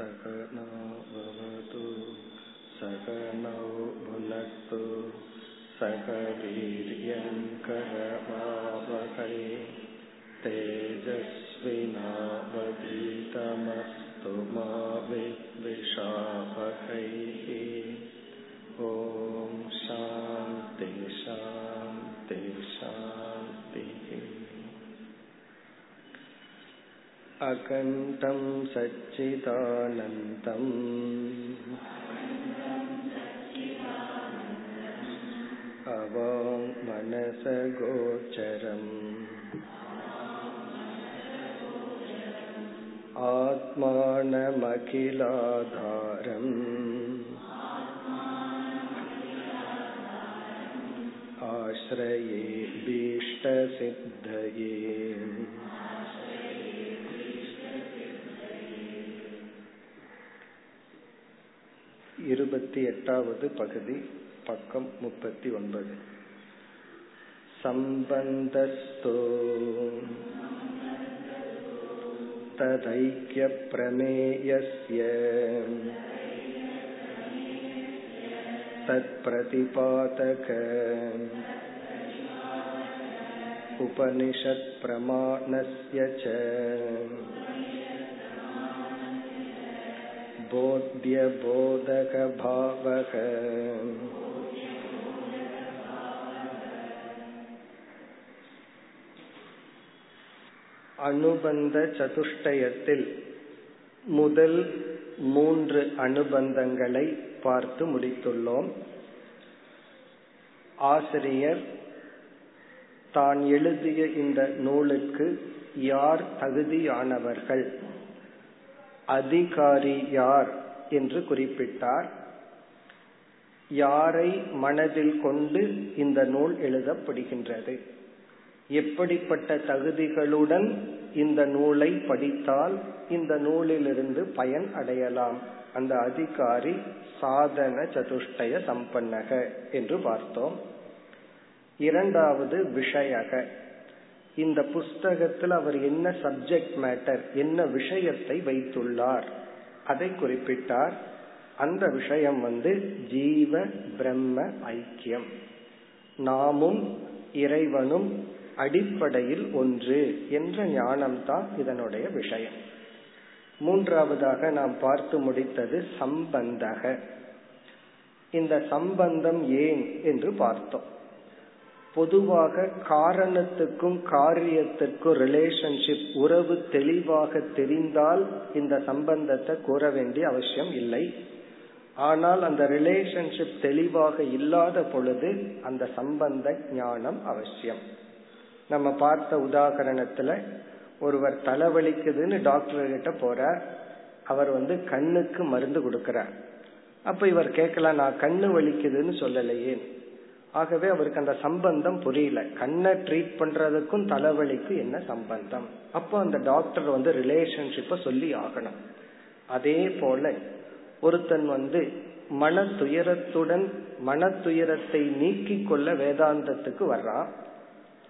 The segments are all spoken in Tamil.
सकनो भवतु सकनौ भुनक्तु सकवीर्यङ्करमावहै तेजस्विनावधीतमस्तु मा विद्विषावहैः। ॐ शान्ति शान्ति। अकण्ठं सच्चिदानन्तम् अवां मनसगोचरम् आत्मानमखिलाधारम् आश्रये भीष्टसिद्धये இருபத்தி எட்டாவது பகுதி பக்கம் முப்பத்தி ஒன்பது சம்பந்தஸ்தோ तदैक्यप्रमेयस्य तत्प्रतिपादक उपनिषत्प्रमाणस्य च बोध्यबोधकभावः அனுபந்த சதுஷ்டயத்தில் முதல் மூன்று அனுபந்தங்களை பார்த்து முடித்துள்ளோம் ஆசிரியர் தான் எழுதிய இந்த நூலுக்கு யார் தகுதியானவர்கள் அதிகாரி யார் என்று குறிப்பிட்டார். யாரை மனதில் கொண்டு இந்த நூல் எழுதப்படுகின்றது? எப்படிப்பட்ட தகுதிகளுடன் இந்த நூலை படித்தால் இந்த நூலிலிருந்து பயன் அடையலாம்? அந்த அதிகாரி சாதன சதுஷ்டய சம்பன்னக என்று பார்த்தோம். இரண்டாவது விஷயக. இந்த புஸ்தகத்தில் அவர் என்ன சப்ஜெக்ட் மேட்டர் என்ன விஷயத்தை வைத்துள்ளார் அதை குறிப்பிட்டார். அந்த விஷயம் வந்து ஜீவ பிரம்ம ஐக்கியம். நாமும் இறைவனும் அடிப்படையில் ஒன்று என்ற ஞானம்தான் இதனுடைய விஷயம். மூன்றாவதாக நாம் பார்த்து முடித்தது சம்பந்தக. இந்த சம்பந்தம் ஏன் என்று பார்த்தோம். பொதுவாக காரணத்துக்கும் காரியத்துக்கும் ரிலேஷன்ஷிப் உறவு தெளிவாக தெரிந்தால் இந்த சம்பந்தத்தை கூற வேண்டிய அவசியம் இல்லை. ஆனால் அந்த ரிலேஷன்ஷிப் தெளிவாக இல்லாத பொழுது அந்த சம்பந்த ஞானம் அவசியம். நம்ம பார்த்த உதாகரணத்துல ஒருவர் தலைவலிக்குதுன்னு டாக்டர் கிட்ட போறார். அவர் வந்து கண்ணுக்கு மருந்து கொடுக்கிறார். அப்ப இவர் கேட்கலாம் நான் கண்ணு வலிக்குதுன்னு சொல்லலையே. ஆகவே அவருக்கு அந்த சம்பந்தம் புரியல. கண்ணை ட்ரீட் பண்றதுக்கும் தலைவலிக்கு என்ன சம்பந்தம்? அப்போ அந்த டாக்டர் வந்து ரிலேஷன்ஷிப்ப சொல்லி ஆகணும். அதே போல ஒருத்தன் வந்து மன துயரத்துடன் மன துயரத்தை நீக்கி கொள்ள வேதாந்தத்துக்கு வர்றான்.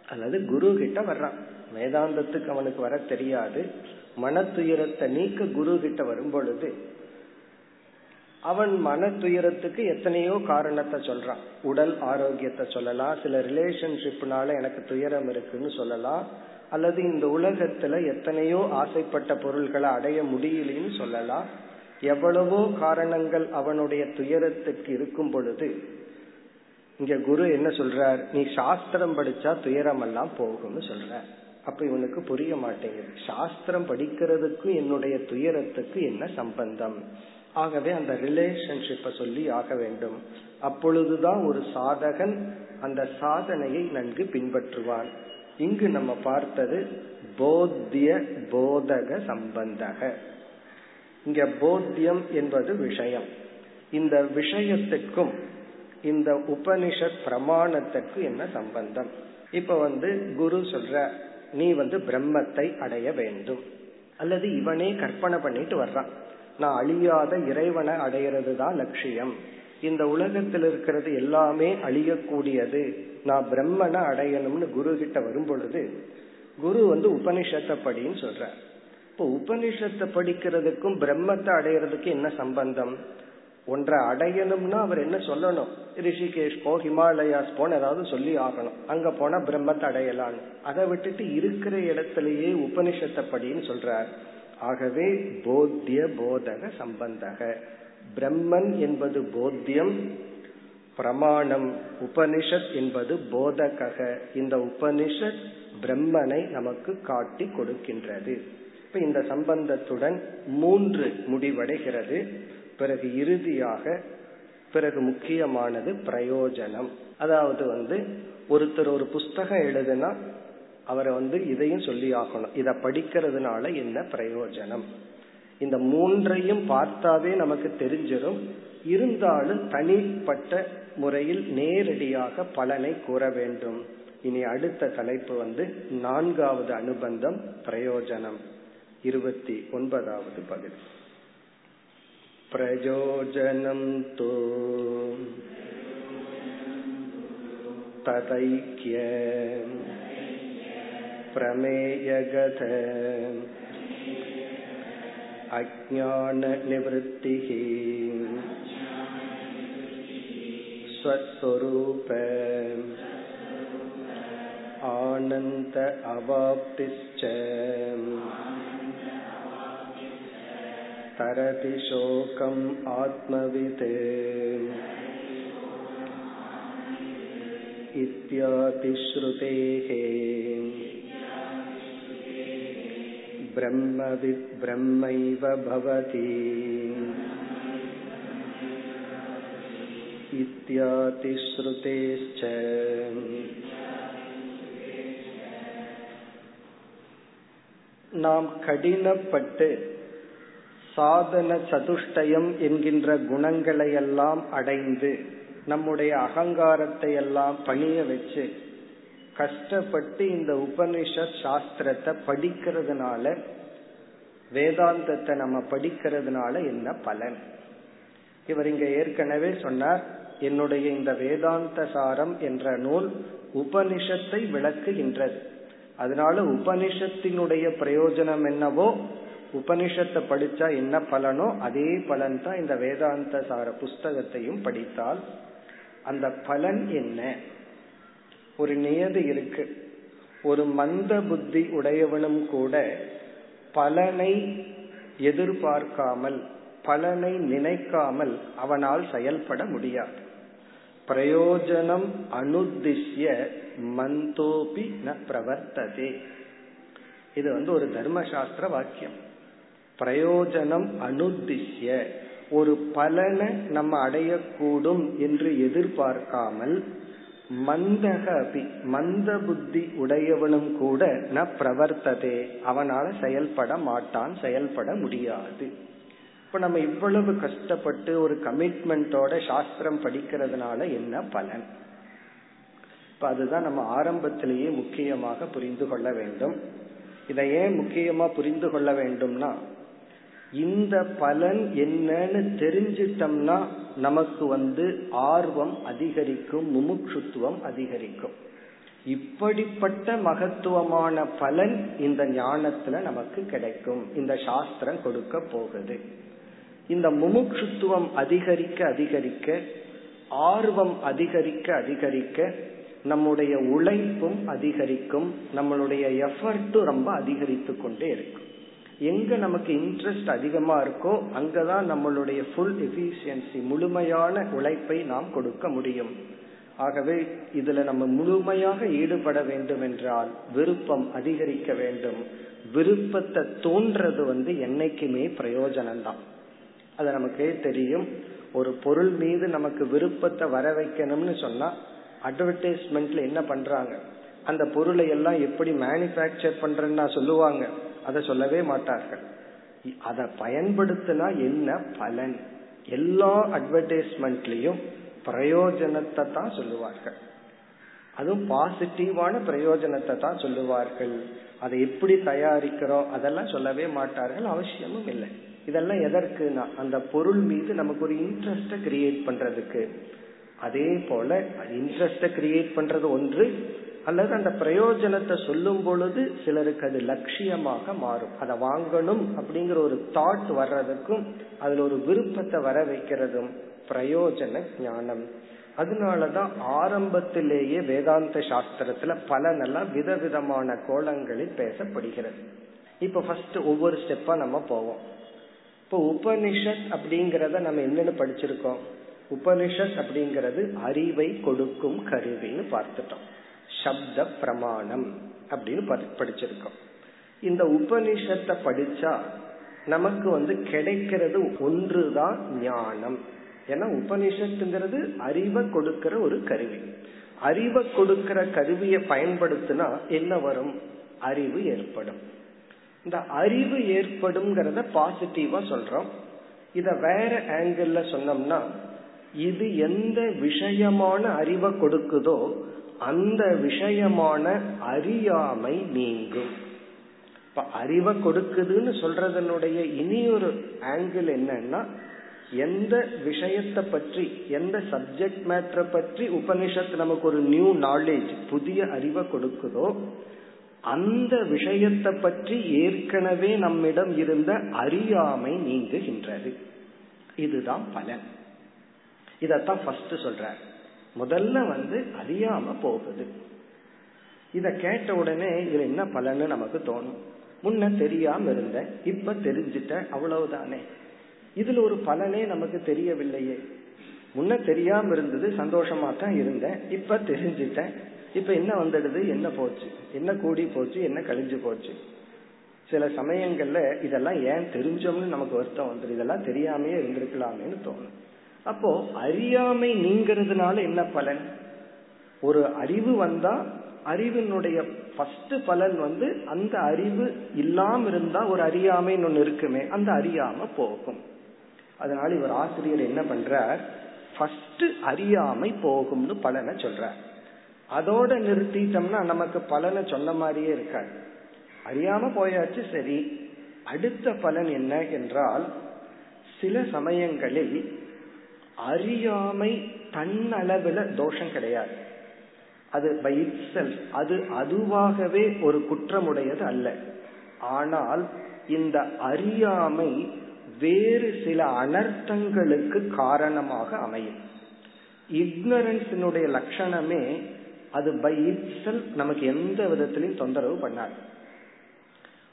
அல்லது குரு கிட்ட வர்றான். வேதாந்தத்துக்கு அவனுக்கு வர தெரியாது. மன துயரத்தை நீக்க குரு கிட்ட வரும் பொழுது அவன் மன துயரத்துக்கு எத்தனையோ காரணத்தை சொல்றான். உடல் ஆரோக்கியத்தை சொல்லலாம் சில ரிலேஷன்ஷிப்னால எனக்கு துயரம் இருக்குன்னு சொல்லலாம் அல்லது இந்த உலகத்துல எத்தனையோ ஆசைப்பட்ட பொருள்களை அடைய முடியலன்னு சொல்லலாம். எவ்வளவோ காரணங்கள் அவனுடைய துயரத்துக்கு இருக்கும் பொழுது இங்க குரு என்ன சொல்றார்? நீ சாஸ்திரம் படிச்சா துயரம் எல்லாம் போகும்னு சொல்ற அப்ப இவனுக்கு புரிய மாட்டேங்குது. சாஸ்திரம் படிக்கிறதுக்கு என்னுடைய துயரத்துக்கு என்ன சம்பந்தம்? ஆகவே அந்த ரிலேஷன்ஷிப்பை சொல்லி ஆக வேண்டும். அப்பொழுதுதான் ஒரு சாதகன் அந்த சாதனையை நன்கு பின்பற்றுவான். இங்கு நம்ம பார்த்தது போத்திய போதக சம்பந்தக. இங்க போத்தியம் என்பது விஷயம். இந்த விஷயத்துக்கும் இந்த உபனிஷத் பிரமாணத்திற்கு என்ன சம்பந்தம்? இப்ப வந்து குரு சொல்ற நீ வந்து பிரம்மத்தை அடைய வேண்டும். அல்லது இவனே கற்பனை பண்ணிட்டு வர்றான். நான் அழியாத இறைவனை அடையிறது தான் லட்சியம். இந்த உலகத்தில் இருக்கிறது எல்லாமே அழியக்கூடியது. நான் பிரம்மனை அடையணும்னு குரு கிட்ட வரும் பொழுது குரு வந்து உபனிஷத்தை படின்னு சொல்ற இப்போ உபனிஷத்தை படிக்கிறதுக்கும் பிரம்மத்தை அடையிறதுக்கும் என்ன சம்பந்தம்? ஒன்றை அடையணும்னா அவர் என்ன சொல்லணும்? ரிஷிகேஷ் போ ஹிமாலயாஸ் போன ஏதாவது சொல்லி ஆகணும். அங்க போனா பிரம்மத்தை அடையலான்னு. அதை விட்டுட்டு இருக்கிற இடத்திலேயே உபனிஷத்தை படின்னு சொல்றார். ஆகவே போத்திய போதக சம்பந்தக. பிரம்மன் என்பது போத்தியம் பிரமாணம் உபனிஷத் என்பது போதகக. இந்த உபனிஷத் பிரம்மனை நமக்கு காட்டி கொடுக்கின்றது. இப்ப இந்த சம்பந்தத்துடன் மூன்று முடிவடைகிறது. பிறகு இறுதியாக பிறகு முக்கியமானது பிரயோஜனம். அதாவது வந்து ஒருத்தர் ஒரு புஸ்தகம் எழுதுனா அவரை வந்து இதையும் சொல்லி ஆகணும் இத படிக்கிறதுனால என்ன பிரயோஜனம் இந்த மூன்றையும் பார்த்தாவே நமக்கு தெரிஞ்சிடும் இருந்தாலும் தனிப்பட்ட முறையில் நேரடியாக பலனை கூற வேண்டும் இனி அடுத்த தலைப்பு வந்து நான்காவது அனுபந்தம் பிரயோஜனம் இருபத்தி ஒன்பதாவது பகுதி प्रयोजनं तु तदैक्य प्रमेयगत अज्ञाननिवृत्तिः स्वस्वरूप आनन्द अवाप्तिश्च तरति शोकम् आत्मवित् इत्यातिश्रुतेः ब्रह्मविद् ब्रह्मैव भवति इत्यातिश्रुतेश्च நாம் கடினப்பட்டு சாதன சதுஷ்டயம் என்கின்ற குணங்களை எல்லாம் அடைந்து நம்முடைய அகங்காரத்தை எல்லாம் பணிய வச்சு கஷ்டப்பட்டு இந்த உபனிஷத் சாஸ்திரத்தை படிக்கிறதுனால வேதாந்தத்தை நம்ம படிக்கிறதுனால என்ன பலன்? இவர் இங்க ஏற்கனவே சொன்னார் என்னுடைய இந்த வேதாந்த சாரம் என்ற நூல் உபனிஷத்தை விளக்குகின்றது. அதனால உபனிஷத்தினுடைய பிரயோஜனம் என்னவோ உபனிஷத்தை படிச்சா என்ன பலனோ அதே பலன் தான் இந்த வேதாந்த சார புஸ்தகத்தையும் படித்தால் அந்த பலன் என்ன? ஒரு நியதி இருக்கு. ஒரு மந்த புத்தி உடையவனும் கூட பலனை எதிர்பார்க்காமல் பலனை நினைக்காமல் அவனால் செயல்பட முடியாது. பிரயோஜனம் அனுதிஷ்ய மந்தோபி ந பிரவர்த்ததே. இது வந்து ஒரு தர்மசாஸ்திர வாக்கியம். பிரயோஜனம் அனுதிஷ்ய ஒரு பலனை நம்ம அடையக்கூடும் என்று எதிர்பார்க்காமல் மந்தக அபி மந்த புத்தி உடையவனும் கூட ந பிரவர்த்ததே. அவனால செயல்பட மாட்டான் செயல்பட முடியாது. இப்ப நம்ம இவ்வளவு கஷ்டப்பட்டு ஒரு கமிட்மெண்டோட சாஸ்திரம் படிக்கிறதுனால என்ன பலன்? இப்ப அதுதான் நம்ம ஆரம்பத்திலேயே முக்கியமாக புரிந்து கொள்ள வேண்டும். இதை ஏன் முக்கியமா புரிந்து கொள்ள வேண்டும்னா இந்த பலன் என்னன்னு தெரிஞ்சிட்டம்னா நமக்கு வந்து ஆர்வம் அதிகரிக்கும் முமுட்சுத்துவம் அதிகரிக்கும். இப்படிப்பட்ட மகத்துவமான பலன் இந்த ஞானத்துல நமக்கு கிடைக்கும். இந்த சாஸ்திரம் கொடுக்க போகுது. இந்த முமுட்சுத்துவம் அதிகரிக்க அதிகரிக்க ஆர்வம் அதிகரிக்க அதிகரிக்க நம்முடைய உழைப்பும் அதிகரிக்கும் நம்மளுடைய எஃபர்ட்டும் ரொம்ப அதிகரித்து கொண்டே இருக்கும். எங்க நமக்கு இன்ட்ரெஸ்ட் அதிகமா இருக்கோ அங்கதான் நம்மளுடைய ஃபுல் எஃபிஷியன்சி முழுமையான உழைப்பை நாம் கொடுக்க முடியும். ஆகவே இதுல நம்ம முழுமையாக ஈடுபட வேண்டும் என்றால் விருப்பம் அதிகரிக்க வேண்டும். விருப்பத்தை தோன்றது வந்து என்னைக்குமே பிரயோஜனம் தான் அது நமக்கே தெரியும். ஒரு பொருள் மீது நமக்கு விருப்பத்தை வர வைக்கணும்னு சொன்னா அட்வர்டைஸ்மெண்ட்ல என்ன பண்றாங்க? அந்த பொருளை எல்லாம் எப்படி மேனுபேக்சர் பண்றேன்னா சொல்லுவாங்க. அதை சொல்லவே மாட்டார்கள். அதை பயன்படுத்தினா என்ன பலன்? எல்லா அட்வர்டைஸ்மெண்ட்லயும் பிரயோஜனத்தை தான் சொல்லுவார்கள். அதுவும் பாசிட்டிவான பிரயோஜனத்தை தான் சொல்லுவார்கள். அதை எப்படி தயாரிக்கிறோம்? அதெல்லாம் சொல்லவே மாட்டார்கள். அவசியமும் இல்லை. இதெல்லாம் எதற்குனா அந்த பொருள் மீது நமக்கு ஒரு இன்ட்ரெஸ்ட கிரியேட் பண்றதுக்கு. அதே போல இன்ட்ரெஸ்ட கிரியேட் பண்றது ஒன்று அல்லது அந்த பிரயோஜனத்தை சொல்லும் பொழுது சிலருக்கு அது லட்சியமாக மாறும். அதை வாங்கணும் அப்படிங்கிற ஒரு தாட் வர்றதுக்கும் அதுல ஒரு விருப்பத்தை வர வைக்கிறதும் பிரயோஜன ஞானம். அதனாலதான் ஆரம்பத்திலேயே வேதாந்த சாஸ்திரத்துல பல நல்ல விதவிதமான கோலங்களில் பேசப்படுகிறது. இப்ப ஃபர்ஸ்ட் ஒவ்வொரு ஸ்டெப்பா நம்ம போவோம். இப்போ உபனிஷத் அப்படிங்கறத நம்ம என்னன்னு படிச்சிருக்கோம்? உபனிஷத் அப்படிங்கிறது அறிவை கொடுக்கும் கருவின்னு பார்த்துட்டோம். சப்த பிரமாணம் அப்படின்னு படிச்சிருக்கோம். இந்த உபனிஷத்தை படிச்சா நமக்கு வந்து கிடைக்கிறது ஒன்றுதான் ஞானம். ஏன்னா உபனிஷத்துங்கிறது அறிவை கொடுக்கிற ஒரு கருவி. அறிவை கொடுக்கிற கருவியை பயன்படுத்தினா என்ன வரும்? அறிவு ஏற்படும். இந்த அறிவு ஏற்படும்ங்கிறத பாசிட்டிவா சொல்றோம். இத வேற ஆங்கிள் சொன்னோம்னா இது எந்த விஷயமான அறிவை கொடுக்குதோ அந்த விஷயமான அறியாமை நீங்கும். இப்ப அறிவை கொடுக்குதுன்னு சொல்றதனுடைய இனி ஒரு ஆங்கிள் என்னன்னா எந்த விஷயத்தை பற்றி எந்த சப்ஜெக்ட் மேட்டரை பற்றி உபனிஷத் நமக்கு ஒரு நியூ நாலேஜ் புதிய அறிவை கொடுக்குதோ அந்த விஷயத்தை பற்றி ஏற்கனவே நம்மிடம் இருந்த அறியாமை நீங்குகின்றது. இதுதான் பலன். இதத்தான் ஃபர்ஸ்ட் சொல்ற முதல்ல வந்து அறியாம போகுது. இத கேட்ட உடனே இதுல என்ன பலன்னு நமக்கு தோணும். முன்ன தெரியாம இருந்த இப்ப தெரிஞ்சிட்ட அவ்வளவுதானே. இதுல ஒரு பலனே நமக்கு தெரியவில்லையே. முன்ன தெரியாம இருந்தது சந்தோஷமா தான் இருந்தேன் இப்ப தெரிஞ்சிட்டேன் இப்ப என்ன வந்துடுது என்ன போச்சு? என்ன கூடி போச்சு என்ன கழிஞ்சு போச்சு? சில சமயங்கள்ல இதெல்லாம் ஏன் தெரிஞ்சோம்னு நமக்கு வருத்தம் வந்துடும் இதெல்லாம் தெரியாமையே இருந்திருக்கலாமேன்னு தோணும். அப்போ அறியாமை நீங்கிறதுனால என்ன பலன்? ஒரு அறிவு வந்தா அறிவினுடைய ஃபர்ஸ்ட் பலன் வந்து அந்த அறிவு இல்லாம இருந்தா ஒரு அறியாமைன்னு ஒண்ணு இருக்குமே அந்த அறியாம போகும். அதனால இவர் ஆசிரியர் என்ன பண்றார்? ஃபர்ஸ்ட் அறியாமை போகும்னு பலனை சொல்றார். அதோட நிறுத்திட்டோம்னா நமக்கு பலனை சொன்ன மாதிரியே இருக்காது. அறியாம போயாச்சு சரி. அடுத்த பலன் என்ன என்றால் சில சமயங்களில் அறியாமை தன்னளவுல தோஷம் கிடையாது. அது பை அது அதுவாகவே ஒரு குற்றமுடையது அல்ல. ஆனால் இந்த அறியாமை வேறு சில அனர்த்தங்களுக்கு காரணமாக அமையும். இக்னரன்ஸினுடைய லட்சணமே அது பை நமக்கு எந்த விதத்திலையும் தொந்தரவு பண்ணாது.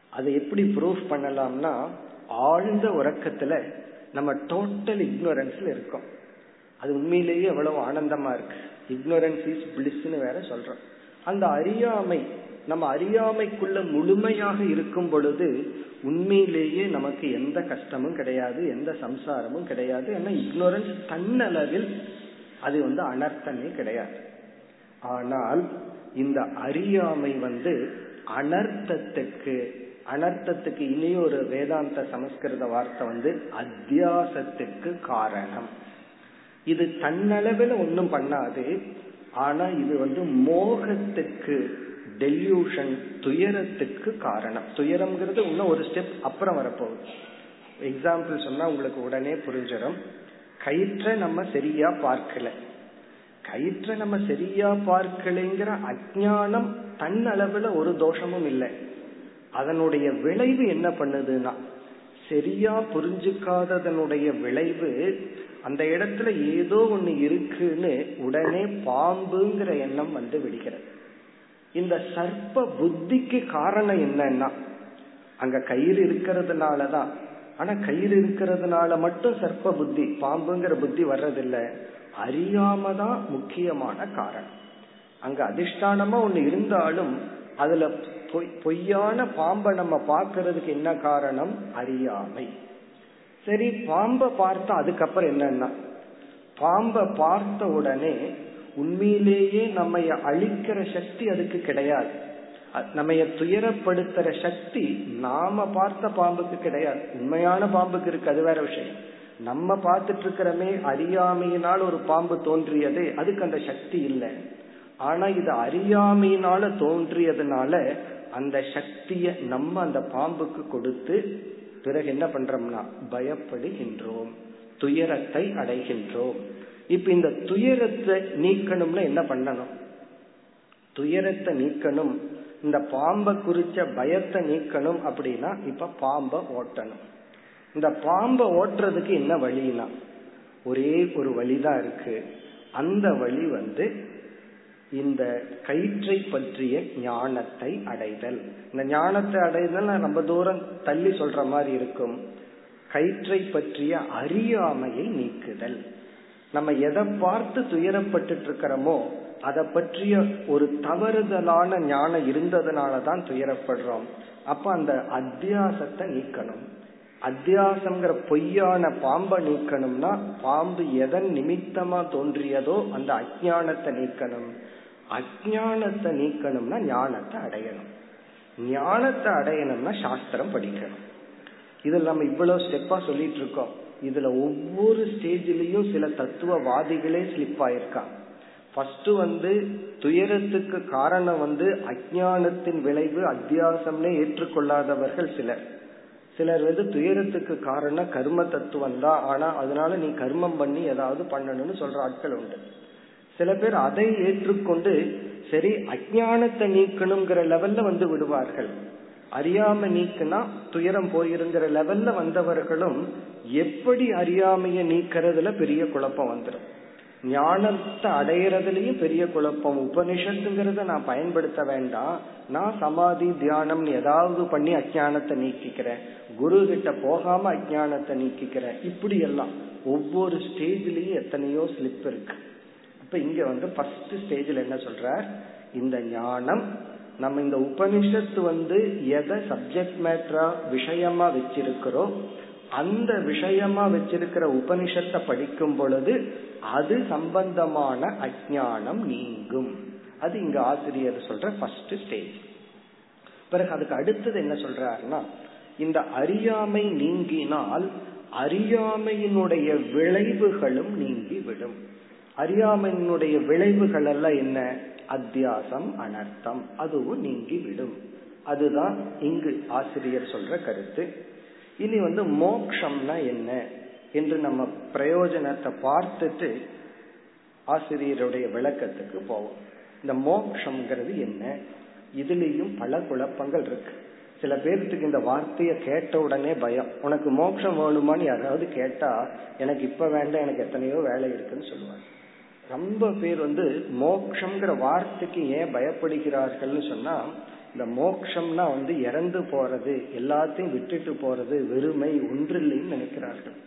அதை எப்படி ப்ரூஃப் பண்ணலாம்னா ஆழ்ந்த உறக்கத்துல நம்ம டோட்டல் இக்னோரன்ஸ்ல இருக்கோம். அது உண்மையிலேயே எவ்வளவு ஆனந்தமா இருக்கு. இக்னோரன்ஸ் இஸ் பிளிஸ்ன்னு வேற சொல்றோம். அந்த அறியாமை நம்ம அறியாமைக்குள்ள முழுமையாக இருக்கும் பொழுது உண்மையிலேயே நமக்கு எந்த கஷ்டமும் கிடையாது எந்த சம்சாரமும் கிடையாது. ஏன்னா இக்னோரன்ஸ் தன்னளவில் அது வந்து அனர்த்தமே கிடையாது. ஆனால் இந்த அறியாமை வந்து அனர்த்தத்துக்கு அனர்த்தத்துக்கு இனியொரு வேதாந்த சமஸ்கிருத வார்த்தை வந்து அத்தியாசத்துக்கு காரணம். இது தன்னளவில் ஒன்றும் பண்ணாது. ஆனா இது வந்து மோகத்துக்கு டெல்யூஷன் துயரத்துக்கு காரணம். துயரம்ங்கிறது இன்னும் ஒரு ஸ்டெப் அப்புறம் வரப்போகுது. எக்ஸாம்பிள் சொன்னா உங்களுக்கு உடனே புரிஞ்சிடும். கயிற்றை நம்ம சரியா பார்க்கல. கயிற்றை நம்ம சரியா பார்க்கலைங்கிற அஜானம் தன்னளவுல ஒரு தோஷமும் இல்லை. அதனுடைய விளைவு என்ன பண்ணுதுன்னா சரியா புரிஞ்சுக்காததனுடைய விளைவு அந்த இடத்துல ஏதோ ஒண்ணு இருக்குன்னு உடனே பாம்புங்கிற எண்ணம் வந்து விடுகிறது இந்த சர்ப்ப புத்திக்கு காரணம் என்னன்னா அங்க கயிறு இருக்கிறதுனாலதான். ஆனா கயிறு இருக்கிறதுனால மட்டும் சர்ப்ப புத்தி பாம்புங்கிற புத்தி வர்றதில்ல. அறியாம தான் முக்கியமான காரணம். அங்க அதிஷ்டானமா ஒண்ணு இருந்தாலும் அதுல பொய்யான பாம்பை நம்ம பார்க்கறதுக்கு என்ன காரணம்? அறியாமை. சரி பாம்பை பார்த்தா அதுக்கப்புறம் என்னன்னா பாம்பை பார்த்த உடனே உண்மையிலேயே நம்ம அழிக்கிற சக்தி அதுக்கு கிடையாது. நம்ம துயரப்படுத்துற சக்தி நாம பார்த்த பாம்புக்கு கிடையாது. உண்மையான பாம்புக்கு இருக்கு அது வேற விஷயம். நம்ம பார்த்துட்டு இருக்கிறமே அறியாமையினால் ஒரு பாம்பு தோன்றியது அதுக்கு அந்த சக்தி இல்லை. ஆனா இது அறியாமையினால தோன்றியதுனால அந்த சக்திய நம்ம அந்த பாம்புக்கு கொடுத்து பிறகு என்ன பண்றோம்னா பயப்படுகின்றோம் துயரத்தை அடைகின்றோம். இப்ப இந்த துயரத்தை நீக்கணும்னா என்ன பண்ணணும்? துயரத்தை நீக்கணும். இந்த பாம்பை குறிச்ச பயத்தை நீக்கணும் அப்படின்னா இப்ப பாம்பை ஓட்டணும். இந்த பாம்பை ஓட்டுறதுக்கு என்ன வழினா ஒரே ஒரு வழிதான் இருக்கு. அந்த வழி வந்து இந்த கயிற்றை பற்றிய ஞானத்தை அடைதல். இந்த ஞானத்தை அடைதல் ரொம்ப தூரம் தள்ளி சொல்ற மாதிரி இருக்கும். கயிற்றை பற்றிய அறியாமையை நீக்குதல். நம்ம எதை பார்த்து துயரப்பட்டு இருக்கிறோமோ அதை பற்றிய ஒரு தவறுதலான ஞானம் இருந்ததுனாலதான் துயரப்படுறோம். அப்ப அந்த அத்தியாசத்தை நீக்கணும். அத்தியாசங்கிற பொய்யான பாம்பை நீக்கணும்னா பாம்பு எதன் நிமித்தமா தோன்றியதோ அந்த அஜானத்தை நீக்கணும். அஜானத்தை நீக்கணும்னா ஞானத்தை அடையணும். ஞானத்தை அடையணும்னா சாஸ்திரம் படிக்கணும். இதுல நம்ம இவ்வளவு ஸ்டெப்பா சொல்லிட்டு இருக்கோம் இதுல ஒவ்வொரு ஸ்டேஜிலையும் சில தத்துவவாதிகளே ஸ்லிப் ஆயிருக்காங்க ஃபர்ஸ்ட் வந்து துயரத்துக்கு காரணம் வந்து அஜானத்தின் விளைவு அத்தியாசம்னே ஏற்றுக்கொள்ளாதவர்கள் சிலர். சிலர் வந்து துயரத்துக்கு காரணம் கர்ம தத்துவம் தான். ஆனா அதனால நீ கர்மம் பண்ணி ஏதாவது பண்ணணும்னு சொல்ற ஆட்கள் உண்டு. சில பேர் அதை ஏற்றுக்கொண்டு சரி அஜானத்தை நீக்கணுங்கிற லெவல்ல வந்து விடுவார்கள். அறியாம நீக்குனா துயரம் போயிருங்கிற லெவல்ல வந்தவர்களும் எப்படி அறியாமைய நீக்கிறதுல பெரிய குழப்பம் வந்துடும் ஞானத்தை அடையிறதுலயும் பெரிய குழப்பம். உபனிஷத்துங்கிறத நான் பயன்படுத்த வேண்டாம். நான் சமாதி தியானம் ஏதாவது பண்ணி அஜானத்தை நீக்கிக்கிறேன். குரு கிட்ட போகாம அஜானத்தை நீக்கிக்கிறேன். இப்படி எல்லாம் ஒவ்வொரு ஸ்டேஜ்லயும் எத்தனையோ ஸ்லிப் இருக்கு. இப்ப இங்க வந்து ஃபர்ஸ்ட் ஸ்டேஜ்ல என்ன சொல்ற இந்த ஞானம் நம்ம இந்த உபனிஷத்து வந்து எதை சப்ஜெக்ட் மேட்டரா விஷயமா வச்சிருக்கிறோம் அந்த விஷயமா வச்சிருக்கிற உபனிஷத்தை படிக்கும் பொழுது அது சம்பந்தமான அஜானம் நீங்கும். அது இங்க ஆசிரியர் சொல்ற ஃபர்ஸ்ட் ஸ்டேஜ் பிறகு அதுக்கு அடுத்தது என்ன சொல்றாருன்னா இந்த அறியாமை நீங்கினால் அறியாமையினுடைய விளைவுகளும் நீங்கி விடும் அறியாமையினுடைய விளைவுகள் எல்லாம் என்ன? அத்தியாசம் அனர்த்தம் அதுவும் நீங்கி விடும் அதுதான் இங்கு ஆசிரியர் சொல்ற கருத்து. இனி வந்து மோக்ஷம்னா என்ன என்று நம்ம பிரயோஜனத்தை பார்த்துட்டு ஆசிரியருடைய விளக்கத்துக்கு போவோம். இந்த மோக்ஷங்கிறது என்ன? இதுலயும் பல குழப்பங்கள் இருக்கு. சில பேர்த்துக்கு இந்த வார்த்தையை கேட்ட உடனே பயம். உனக்கு மோட்சம் வேணுமான்னு யாராவது கேட்டா எனக்கு இப்ப வேண்டாம் எனக்கு எத்தனையோ வேலை இருக்குன்னு சொல்லுவாங்க. ரொம்ப பேர் வந்து மோக்ஷங்கிற வார்த்தைக்கு ஏன் பயப்படுகிறார்கள்னு சொன்னா இந்த மோக்ஷம்னா வந்து இறந்து போறது எல்லாத்தையும் விட்டுட்டு போறது வெறுமை ஒன்றில்லைன்னு நினைக்கிறார்கள்.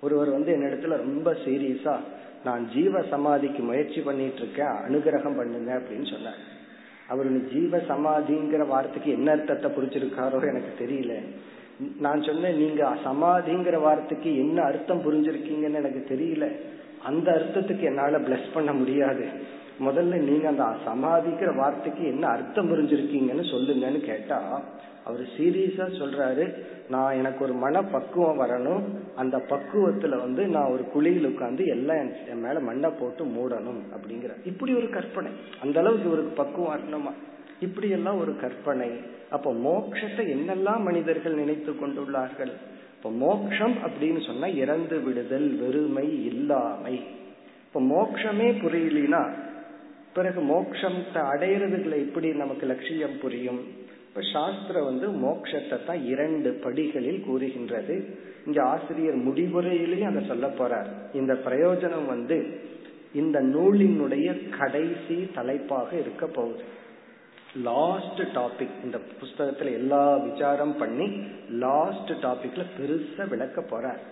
ஒருவர் வந்து என்னிடத்துல ரொம்ப சீரியஸா நான் ஜீவ சமாதிக்கு முயற்சி பண்ணிட்டு இருக்கேன் அனுகிரகம் பண்ணுங்க அப்படின்னு சொன்னார். அவர் ஜீவ சமாதிங்கிற வார்த்தைக்கு என்ன அர்த்தத்தை புரிஞ்சிருக்காரோ எனக்கு தெரியல. நான் சொன்னேன் நீங்க சமாதிங்கிற வார்த்தைக்கு என்ன அர்த்தம் புரிஞ்சிருக்கீங்கன்னு எனக்கு தெரியல. அந்த அர்த்தத்துக்கு என்னால பிளஸ் பண்ண முடியாது. முதல்ல நீங்க அந்த சமாதிக்கிற வார்த்தைக்கு என்ன அர்த்தம் புரிஞ்சிருக்கீங்கன்னு சொல்லுங்கன்னு கேட்டா அவர் சீரியஸா சொல்றாரு நான் எனக்கு ஒரு மன பக்குவம் வரணும். அந்த பக்குவத்துல வந்து நான் ஒரு குழியில் உட்காந்து எல்லாம் என் மேல மண்ணை போட்டு மூடணும் அப்படிங்கிற. இப்படி ஒரு கற்பனை. அந்த அளவுக்கு ஒரு பக்குவம் வரணுமா? இப்படி எல்லாம் ஒரு கற்பனை. அப்ப மோக்ஷத்தை என்னெல்லாம் மனிதர்கள் நினைத்து கொண்டுள்ளார்கள்? இப்ப மோக்ஷம் அப்படின்னு சொன்னா இறந்து விடுதல் வெறுமை இல்லாமை. இப்ப மோக்ஷமே புரியலனா பிறகு மோக்ஷத்தை அடையிறதுக்குள்ள எப்படி நமக்கு லட்சியம் புரியும். இப்ப சாஸ்திரம் வந்து மோக்ஷத்தை தான் இரண்டு படிகளில் கூறுகின்றது. இங்க ஆசிரியர் முடிவுரையிலையும் அதை சொல்ல போறார். இந்த பிரயோஜனம் வந்து இந்த நூலினுடைய கடைசி தலைப்பாக இருக்க போகுது. லாஸ்ட் டாபிக் இந்த புஸ்தகத்துல எல்லா விசாரம் பண்ணி லாஸ்ட் டாபிக்ல பெருசா விளக்க போறார்.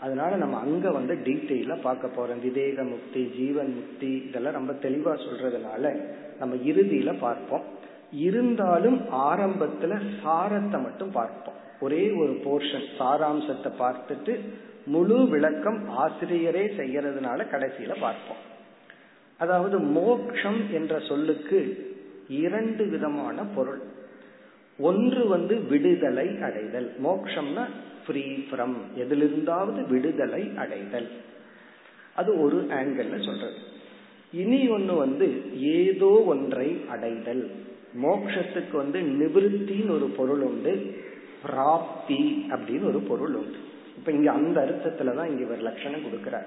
அதனால நம்ம அங்க வந்து டீட்டெயிலா பார்க்க போறோம். விவேக முக்தி ஜீவன் முக்தி இதெல்லாம் ரொம்ப தெளிவா சொல்றதுனால நம்ம இறுதியில பார்ப்போம். இருந்தாலும் ஆரம்பத்துல சாரத்தை மட்டும் பார்ப்போம். ஒரே ஒரு போர்ஷன் சாராம்சத்தை பார்த்துட்டு முழு விளக்கம் ஆசிரியரே செய்யறதுனால கடைசியில பார்ப்போம். அதாவது மோக்ஷம் என்ற சொல்லுக்கு இரண்டு விதமான பொருள். ஒன்று வந்து விடுதலை அடைதல். மோக்ஷம்னா ஃப்ரீ ஃப்ரம் எதிலிருந்தாவது விடுதலை அடைதல். அது ஒரு ஆங்கிள் சொல்றது. இனி ஒன்று வந்து ஏதோ ஒன்றை அடைதல். மோக்ஷத்துக்கு வந்து நிவிருத்தின்னு ஒரு பொருள் உண்டு. பிராப்தி அப்படின்னு ஒரு பொருள் உண்டு. இப்ப இங்க அந்த அர்த்தத்துலதான் இங்க இவர் லட்சணம் கொடுக்கிறார்.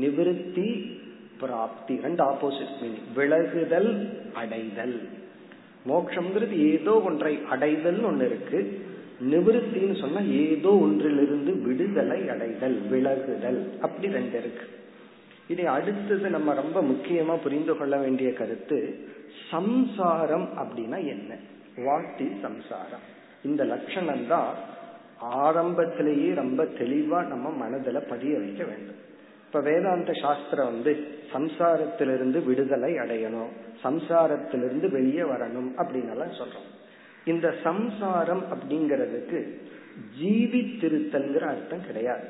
நிவிருத்தி பிராப்தி ரெண்டு ஆப்போசிட் மீனிங் விலகுதல் அடைதல். மோட்சம்ங்கிறது ஏதோ ஒன்றை அடைதல் ஒன்னு இருக்கு. நிவிருத்தின்னு சொன்னா ஏதோ ஒன்றிலிருந்து விடுதலை அடைதல் விலகுதல். அப்படி ரெண்டு இருக்கு. இனி அடுத்தது நம்ம ரொம்ப முக்கியமா புரிந்து கொள்ள வேண்டிய கருத்து சம்சாரம் அப்படின்னா என்ன? வாட்டி சம்சாரம். இந்த லட்சணம் தான் ஆரம்பத்திலேயே ரொம்ப தெளிவா நம்ம மனதில் பதிய வைக்க வேண்டும். இப்ப வேதாந்த சாஸ்திரம் வந்து சம்சாரத்திலிருந்து விடுதலை அடையணும் சம்சாரத்திலிருந்து வெளியே வரணும் அப்படின்னு எல்லாம் சொல்றோம். இந்த சம்சாரம் அப்படிங்கிறதுக்கு ஜீவித்திருத்தல்ங்கிற அர்த்தம் கிடையாது.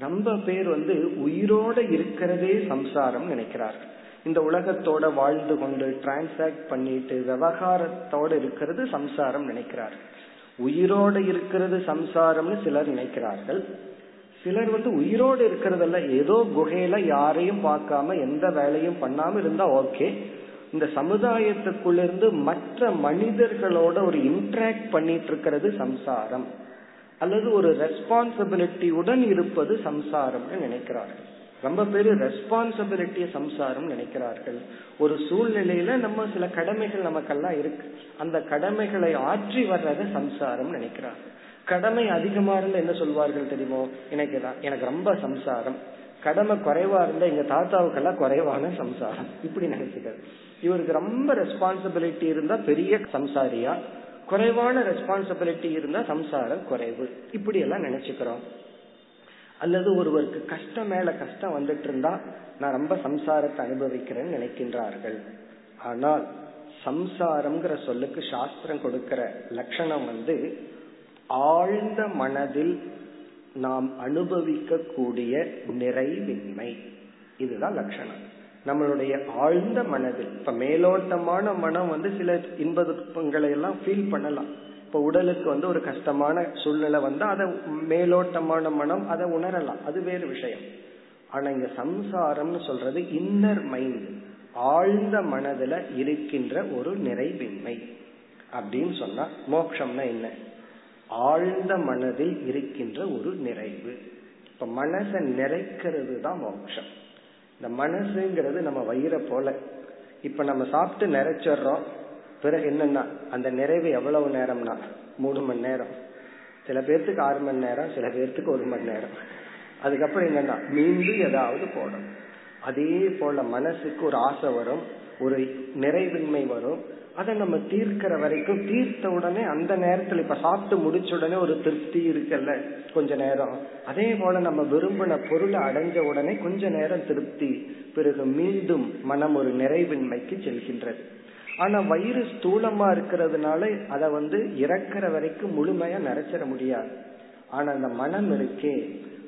ரொம்ப பேர் வந்து உயிரோட இருக்கிறதே சம்சாரம் நினைக்கிறார்கள். இந்த உலகத்தோட வாழ்ந்து கொண்டு டிரான்சாக்ட் பண்ணிட்டு விவகாரத்தோட இருக்கிறது சம்சாரம் நினைக்கிறார்கள். உயிரோட இருக்கிறது சம்சாரம்னு சிலர் நினைக்கிறார்கள். சிலர் வந்து உயிரோடு இருக்கிறதல்ல ஏதோ குகையில யாரையும் பார்க்காம எந்த வேலையும் பண்ணாம இருந்தா ஓகே இந்த சமுதாயத்துக்குள்ளிருந்து மற்ற மனிதர்களோட ஒரு இன்ட்ராக்ட் பண்ணிட்டு இருக்கிறது சம்சாரம். அல்லது ஒரு ரெஸ்பான்சிபிலிட்டியுடன் இருப்பது சம்சாரம்னு நினைக்கிறார்கள். ரொம்ப பேரு ரெஸ்பான்சிபிலிட்டிய சம்சாரம் நினைக்கிறார்கள். ஒரு சூழ்நிலையில நம்ம சில கடமைகள் நமக்கெல்லாம் இருக்கு. அந்த கடமைகளை ஆற்றி வர்றத சம்சாரம் நினைக்கிறார் கடமை அதிகமா இருந்தா என்ன சொல்வார்கள் தெரியுமோ? எனக்கு எனக்கு ரொம்ப சம்சாரம். கடமை குறைவா இருந்தா எங்க தாத்தாவுக்கெல்லாம் குறைவான சம்சாரம். இப்படி நினைச்சுக்கிறது. இவருக்கு ரொம்ப ரெஸ்பான்சிபிலிட்டி இருந்தா பெரிய சம்சாரியா? குறைவான ரெஸ்பான்சிபிலிட்டி இருந்தா சம்சாரம் குறைவு. இப்படி எல்லாம் நினைச்சுக்கிறோம். அல்லது ஒருவருக்கு கஷ்டம் மேல கஷ்டம் வந்துட்டு இருந்தா நான் ரொம்ப சம்சாரத்தை அனுபவிக்கிறேன்னு நினைக்கின்றார்கள். ஆனால் சம்சாரம்ங்கிற சொல்லுக்கு சாஸ்திரம் கொடுக்கிற லட்சணம் வந்து ஆழ்ந்த மனதில் நாம் அனுபவிக்க கூடிய நிறைவின்மை. இதுதான் லட்சணம். நம்மளுடைய ஆழ்ந்த மனதில் இப்ப மேலோட்டமான மனம் வந்து சில இன்ப துன்பங்களை எல்லாம் ஃபீல் பண்ணலாம். இப்ப உடலுக்கு வந்து ஒரு கஷ்டமான சூழ்நிலை வந்தா அதை மேலோட்டமான மனம் அதை உணரலாம். அது வேறு விஷயம். ஆனா இங்க சம்சாரம்னு சொல்றது இன்னர் மைண்ட் ஆழ்ந்த மனதுல இருக்கின்ற ஒரு நிறைவின்மை. அப்படின்னு சொன்னா மோக்ஷம்னா என்ன? ஆழ்ந்த மனதில் இருக்கின்ற ஒரு நிறைவு. இப்ப மனசை நிறைக்கிறது தான் மோட்சம் இந்த மனசுங்கிறது நம்ம வயிறை போல. இப்ப நம்ம சாப்பிட்டு நிறைச்சிடுறோம். பிறகு என்னன்னா அந்த நிறைவு எவ்வளவு நேரம்னா? மூணு மணி நேரம். சில பேர்த்துக்கு ஆறு மணி நேரம் சில பேர்த்துக்கு ஒரு மணி நேரம். அதுக்கப்புறம் என்னன்னா மீண்டும் ஏதாவது போடும் அதே போல மனசுக்கு ஒரு ஆசை வரும் ஒரு நிறைவின்மை வரும் அதை நம்ம தீர்க்கிற வரைக்கும் தீர்த்த உடனே அந்த நேரத்துல இப்ப சாப்பிட்டு முடிச்ச உடனே ஒரு திருப்தி இருக்குல்ல கொஞ்ச நேரம். அதே போல நம்ம விரும்பின பொருளை அடைஞ்ச உடனே கொஞ்ச நேரம் திருப்தி பிறகு மீண்டும் மனம் ஒரு நிறைவின்மைக்கு செல்கின்றது. ஆனா வயிறு ஸ்தூலமா இருக்கிறதுனால அதை வந்து இறக்குற வரைக்கும் முழுமையா நிறைச்சிட முடியாது. ஆனா அந்த மனம் இருக்கே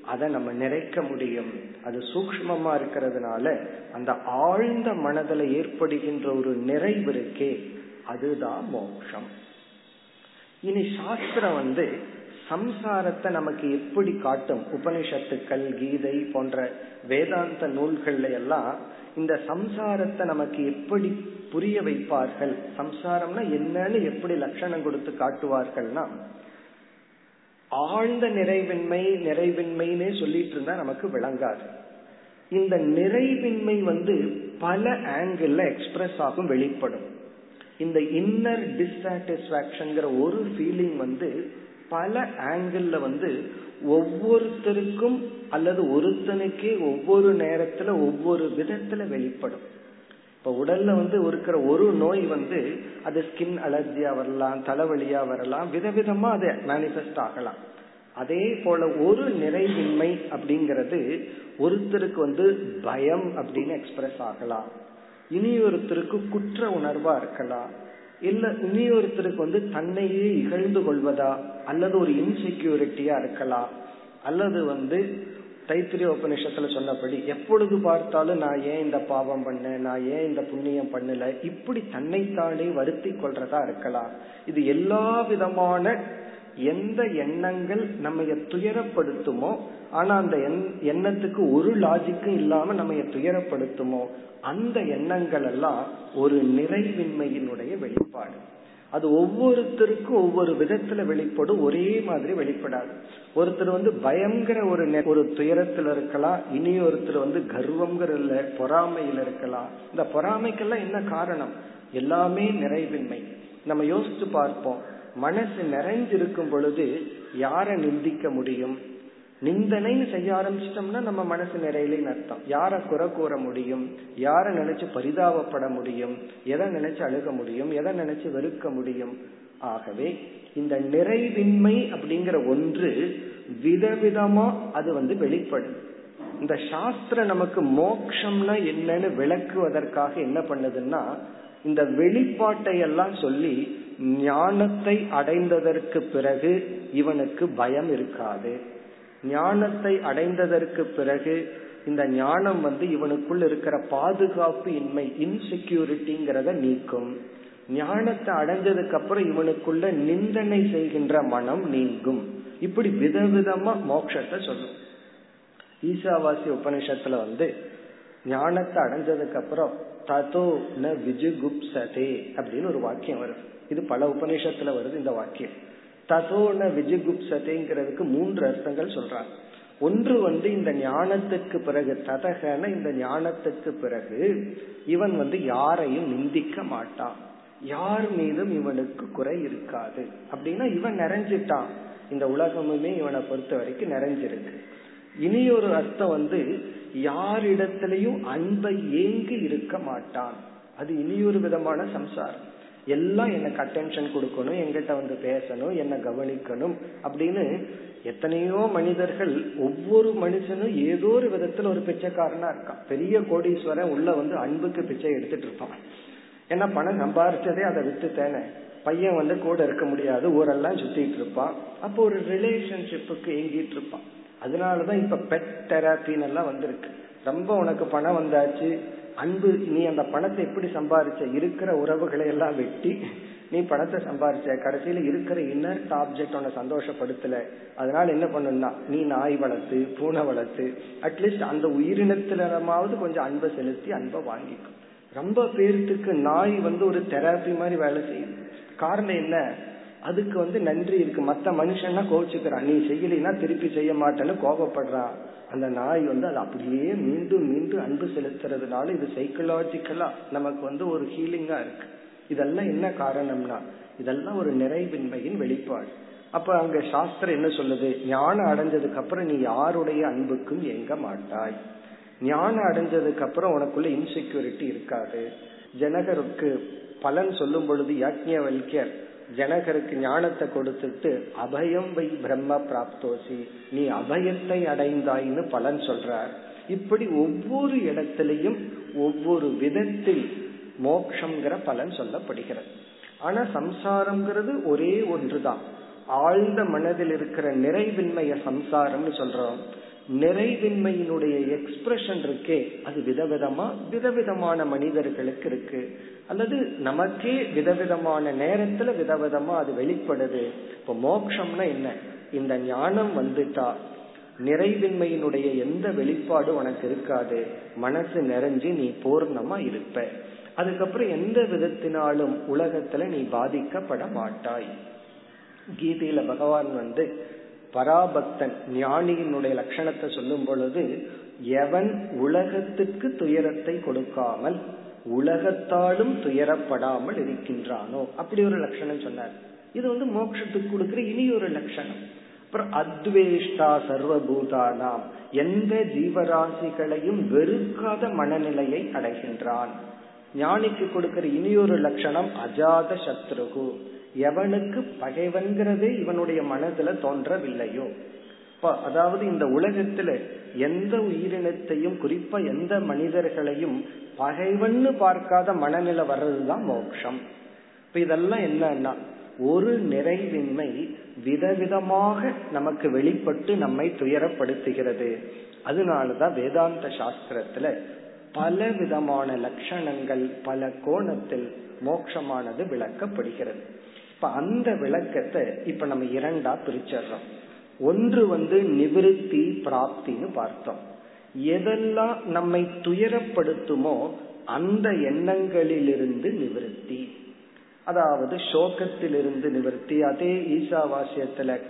அதை நம்ம நிறைக்க முடியும். அது சூக்மமா இருக்கிறதுனால அந்த ஆழ்ந்த மனதில் ஏற்படுகின்ற ஒரு நிறைவு இருக்கே அதுதான் மோட்சம் இனி சாஸ்திரம் வந்து சம்சாரத்தை நமக்கு எப்படி காட்டும்? உபனிஷத்துக்கள் கீதை போன்ற வேதாந்த நூல்கள்ல எல்லாம் இந்த சம்சாரத்தை நமக்கு எப்படி புரிய வைப்பார்கள்? சம்சாரம்னா என்னன்னு எப்படி லட்சணம் கொடுத்து காட்டுவார்கள்னா ஆழ்ந்த நிறைவின்மை நிறைவின்மைன்னு சொல்லிட்டு இருந்தா நமக்கு விளங்காது. இந்த நிறைவின்மை வந்து பல ஆங்கிள் எக்ஸ்பிரஸ் ஆகும் வெளிப்படும். இந்த இன்னர் டிஸ்சாட்டிஸ்பாக்சன்ங்கிற ஒரு ஃபீலிங் வந்து பல ஆங்கிள் வந்து ஒவ்வொருத்தருக்கும் அல்லது ஒருத்தனுக்கே ஒவ்வொரு நேரத்துல ஒவ்வொரு விதத்துல வெளிப்படும். இப்ப உடல்ல வந்து இருக்கிற ஒரு நோய் வந்து அது ஸ்கின் அலர்ஜியா வரலாம் தலைவலியா வரலாம் விதவிதமா அது மேனிஃபெஸ்ட் ஆகலாம். அதே போல ஒரு நிறைவின்மை அப்படிங்கிறது ஒருத்தருக்கு வந்து பயம் அப்படின்னு எக்ஸ்பிரஸ் ஆகலாம். இனி ஒருத்தருக்கு குற்ற உணர்வா இருக்கலாம் இல்ல இனி ஒருத்தருக்கு வந்து தன்னையே இகழ்ந்து கொள்வதா? அல்லது ஒரு இன்செக்யூரிட்டியா இருக்கலாம் அல்லது வந்து தைத்திரிய உபநிஷத்துல சொன்னபடி எப்பொழுது பார்த்தாலும் நான் ஏன் இந்த பாவம் பண்ண நான் ஏன் இந்த புண்ணியம் பண்ணல? இப்படி தன்னைத்தானே வருத்தி கொள்றதா இருக்கலாம் இது எல்லா விதமான எந்த எண்ணங்கள் நம்ம துயரப்படுத்துமோ ஆனா அந்த எண்ணத்துக்கு ஒரு லாஜிக்கும் இல்லாம நம்ம துயரப்படுத்துமோ? அந்த எண்ணங்கள் எல்லாம் ஒரு நிறைவின்மையினுடைய வெளிப்பாடு. அது ஒவ்வொருத்தருக்கும் ஒவ்வொரு விதத்துல வெளிப்படும் ஒரே மாதிரி வெளிப்படாது. ஒருத்தர் வந்து பயங்கிற ஒரு ஒரு துயரத்துல இருக்கலாம். இனி ஒருத்தர் வந்து கர்வங்கிற பொறாமையில் இருக்கலாம். இந்த பொறாமைக்கெல்லாம் என்ன காரணம்? எல்லாமே நிறைவின்மை. நம்ம யோசிச்சு பார்ப்போம். மனசு நிறைஞ்சிருக்கும் பொழுது யாரை நிந்திக்க முடியும்? நிந்தனைன்னு செய்ய ஆரம்பிச்சிட்டோம்னா நம்ம மனசு நிறையிலேன்னு அர்த்தம் யார குறை கூற முடியும்? யார நினைச்சு பரிதாபப்பட முடியும்? எதை நினைச்சு அழுக முடியும்? எதை நினைச்சு வெறுக்க முடியும்? ஆகவே இந்த நிறைவின்மை அப்படிங்கிற ஒன்று விதவிதமா அது வந்து வெளிப்படும். இந்த சாஸ்திரம் நமக்கு மோக்ஷம்னா என்னன்னு விளக்குவதற்காக என்ன பண்ணுதுன்னா இந்த வெளிப்பாட்டை எல்லாம் சொல்லி ஞானத்தை அடைந்ததற்கு பிறகு இவனுக்கு பயம் இருக்காது. ஞானத்தை அடைந்ததற்கு பிறகு இந்த ஞானம் வந்து இவனுக்குள் இருக்கிற பாதுகாப்பு இன்மை இன்செக்யூரிட்டிங்கிறத நீக்கும். ஞானத்தை அடைஞ்சதுக்கு அப்புறம் இவனுக்குள்ள நிந்தனை செய்கின்ற மனம் நீங்கும். இப்படி விதவிதமா மோட்சத்தை சொல்லும். ஈசாவாசி உபனிஷத்துல வந்து ஞானத்தை அடைஞ்சதுக்கு அப்புறம் ததோ ந விஜுகுப்சதே அப்படின்னு ஒரு வாக்கியம் வருது. இது பல உபநிஷத்துல வருது இந்த வாக்கியம். ததோன விஜுகுப்சதேங்கிறதுக்கு மூன்று அர்த்தங்கள் சொல்றாங்க. ஒன்று வந்து இந்த ஞானத்துக்கு பிறகு ததகன இந்த ஞானத்துக்கு பிறகு இவன் வந்து யாரையும் நிந்திக்க மாட்டான். யார் மீதும் இவனுக்கு குறை இருக்காது. அப்படின்னா இவன் நிறைஞ்சிட்டான். இந்த உலகமுமே இவனை பொறுத்த வரைக்கும் நிறைஞ்சிருக்கு. இனி ஒரு அர்த்தம் வந்து யாரிடத்திலையும் அன்பை ஏங்கி இருக்க மாட்டான். அது இனியொரு விதமான சம்சாரம். எல்லாம் எனக்கு அட்டென்ஷன் கொடுக்கணும் எங்கிட்ட வந்து பேசணும் என்ன கவனிக்கணும் அப்படின்னு எத்தனையோ மனிதர்கள் ஒவ்வொரு மனுஷனும் ஏதோ ஒரு விதத்துல ஒரு பிச்சைக்காரனா இருக்கான். பெரிய கோடீஸ்வரன் உள்ள வந்து அன்புக்கு பிச்சை எடுத்துட்டு இருப்பான். ஏன்னா பணம் சம்பாரிச்சதே அதை விட்டு பையன் வந்து கூட இருக்க முடியாது ஊரெல்லாம் சுத்திட்டு இருப்பான். அப்போ ஒரு ரிலேஷன்ஷிப்புக்கு ஏங்கிட்டு இருப்பான். அதனாலதான் இப்ப பெட் தெராப்பின்னு எல்லாம் வந்திருக்கு. ரொம்ப உனக்கு பணம் வந்தாச்சு அன்பு நீ அந்த பணத்தை எப்படி சம்பாரிச்ச? இருக்கிற உறவுகளை எல்லாம் வெட்டி நீ பணத்தை சம்பாரிச்ச. கடைசியில இருக்கிற இன்னர் ஆப்ஜெக்ட் உன்னை சந்தோஷப்படுத்தல. அதனால என்ன பண்ணணும்னா நீ நாய் வளர்த்து பூனை வளர்த்து அட்லீஸ்ட் அந்த உயிரினத்திலமாவது கொஞ்சம் அன்பை செலுத்தி அன்பை வாங்கிக்கும். ரொம்ப பேர்த்துக்கு நாய் வந்து ஒரு தெராப்பி மாதிரி வேலை செய்யுது. காரணம் என்ன? அதுக்கு வந்து நன்றி இருக்கு. மத்த மனுஷன்னா கோவிச்சுக்கிறான். நீ செய்யலைன்னா திருப்பி செய்ய மாட்டேன்னு கோபப்படுறான் அந்த நாய் வந்து அது அப்படியே மீண்டும் மீண்டும் அன்பு செலுத்துறதுனால இது சைக்கலாஜிக்கலா நமக்கு வந்து ஒரு ஹீலிங்கா இருக்கு. இதெல்லாம் என்ன காரணம்னா இதெல்லாம் ஒரு நிறைவின்மையின் வெளிப்பாடு. அப்ப அங்க சாஸ்திரம் என்ன சொல்லுது? ஞானம் அடைஞ்சதுக்கு அப்புறம் நீ யாருடைய அன்புக்கும் எங்க மாட்டாய்? ஞானம் அடைஞ்சதுக்கு அப்புறம் உனக்குள்ள இன்செக்யூரிட்டி இருக்காது. ஜனகருக்கு பலன் சொல்லும் பொழுது யாக்ஞவல்யர் ஜனகருக்கு ஞானத்தை கொடுத்துட்டு அபயம் வை பிரம்ம பிராப்தோசி. நீ அபயத்தை அடைந்தாயின்னு பலன் சொல்றார். இப்படி ஒவ்வொரு இடத்திலையும் ஒவ்வொரு விதத்தில் மோக்ஷங்கிற பலன் சொல்லப்படுகிறது. ஆனா சம்சாரம்ங்கிறது ஒரே ஒன்றுதான். ஆழ்ந்த மனதில் இருக்கிற நிறைவின்மைய சம்சாரம்னு சொல்றோம். நிறைவின்மையினுடைய எக்ஸ்பிரஷன் இருக்கே அது விதவிதமா விதவிதமான மனிதர்களுக்கு இருக்கு. அல்லது நமக்கே விதவிதமான நேரத்துல விதவிதமா அது வெளிப்படுது. இப்ப மோக்ஷம்னா என்ன? இந்த ஞானம் வந்துட்டா. நிறைவின்மையினுடைய எந்த வெளிப்பாடும் உனக்கு இருக்காது. மனசு நிறைஞ்சு நீ பூர்ணமா இருப்ப. அதுக்கப்புறம் எந்த விதத்தினாலும் உலகத்துல நீ பாதிக்கப்பட மாட்டாய். கீதையில பகவான் வந்து பராபக்தன் ஞானியினுடைய லட்சணத்தை சொல்லும் பொழுது எவன் உலகத்துக்கு துயரத்தை கொடுக்காமல் உலகத்தாலும் துயரப்படாமல் இருக்கின்றானோ? அப்படி ஒரு லட்சணம் சொன்னார். இது வந்து மோட்சத்துக்கு கொடுக்கிற இனி ஒரு லட்சணம். அப்புறம் அத்வேஷ்டா சர்வபூதானாம் எந்த ஜீவராசிகளையும் வெறுக்காத மனநிலையை அடைகின்றான். ஞானிக்கு கொடுக்கிற இனியொரு லட்சணம் அஜாத சத்ருகு. எவனுக்கு பகைவன்கிறதே இவனுடைய மனதுல தோன்றவில்லையோ? அதாவது இந்த உலகத்துல எந்த உயிரினத்தையும் குறிப்பா எந்த மனிதர்களையும் பகைவன்னு பார்க்காத மனநிலை வர்றதுதான் மோட்சம் இப்ப இதெல்லாம் என்னன்னா ஒரு நிறைவின்மை விதவிதமாக நமக்கு வெளிப்பட்டு நம்மை துயரப்படுத்துகிறது. அதனாலதான் வேதாந்த சாஸ்திரத்துல பல விதமான லட்சணங்கள் பல கோணத்தில் மோட்சமானது விளக்கப்படுகிறது. இப்ப அந்த விளக்கத்தை இப்ப நம்ம இரண்டா பிரிச்சிடறோம். ஒன்று வந்து நிவிருத்தி பிராப்தின்னு பார்த்தோம். எதெல்லாம் நம்மை துயரப்படுத்துமோ அந்த எண்ணங்களிலிருந்து நிவிருத்தி. அதாவது சோகத்திலிருந்து நிவர்த்தி. அதே ஈசாவாசியத்துல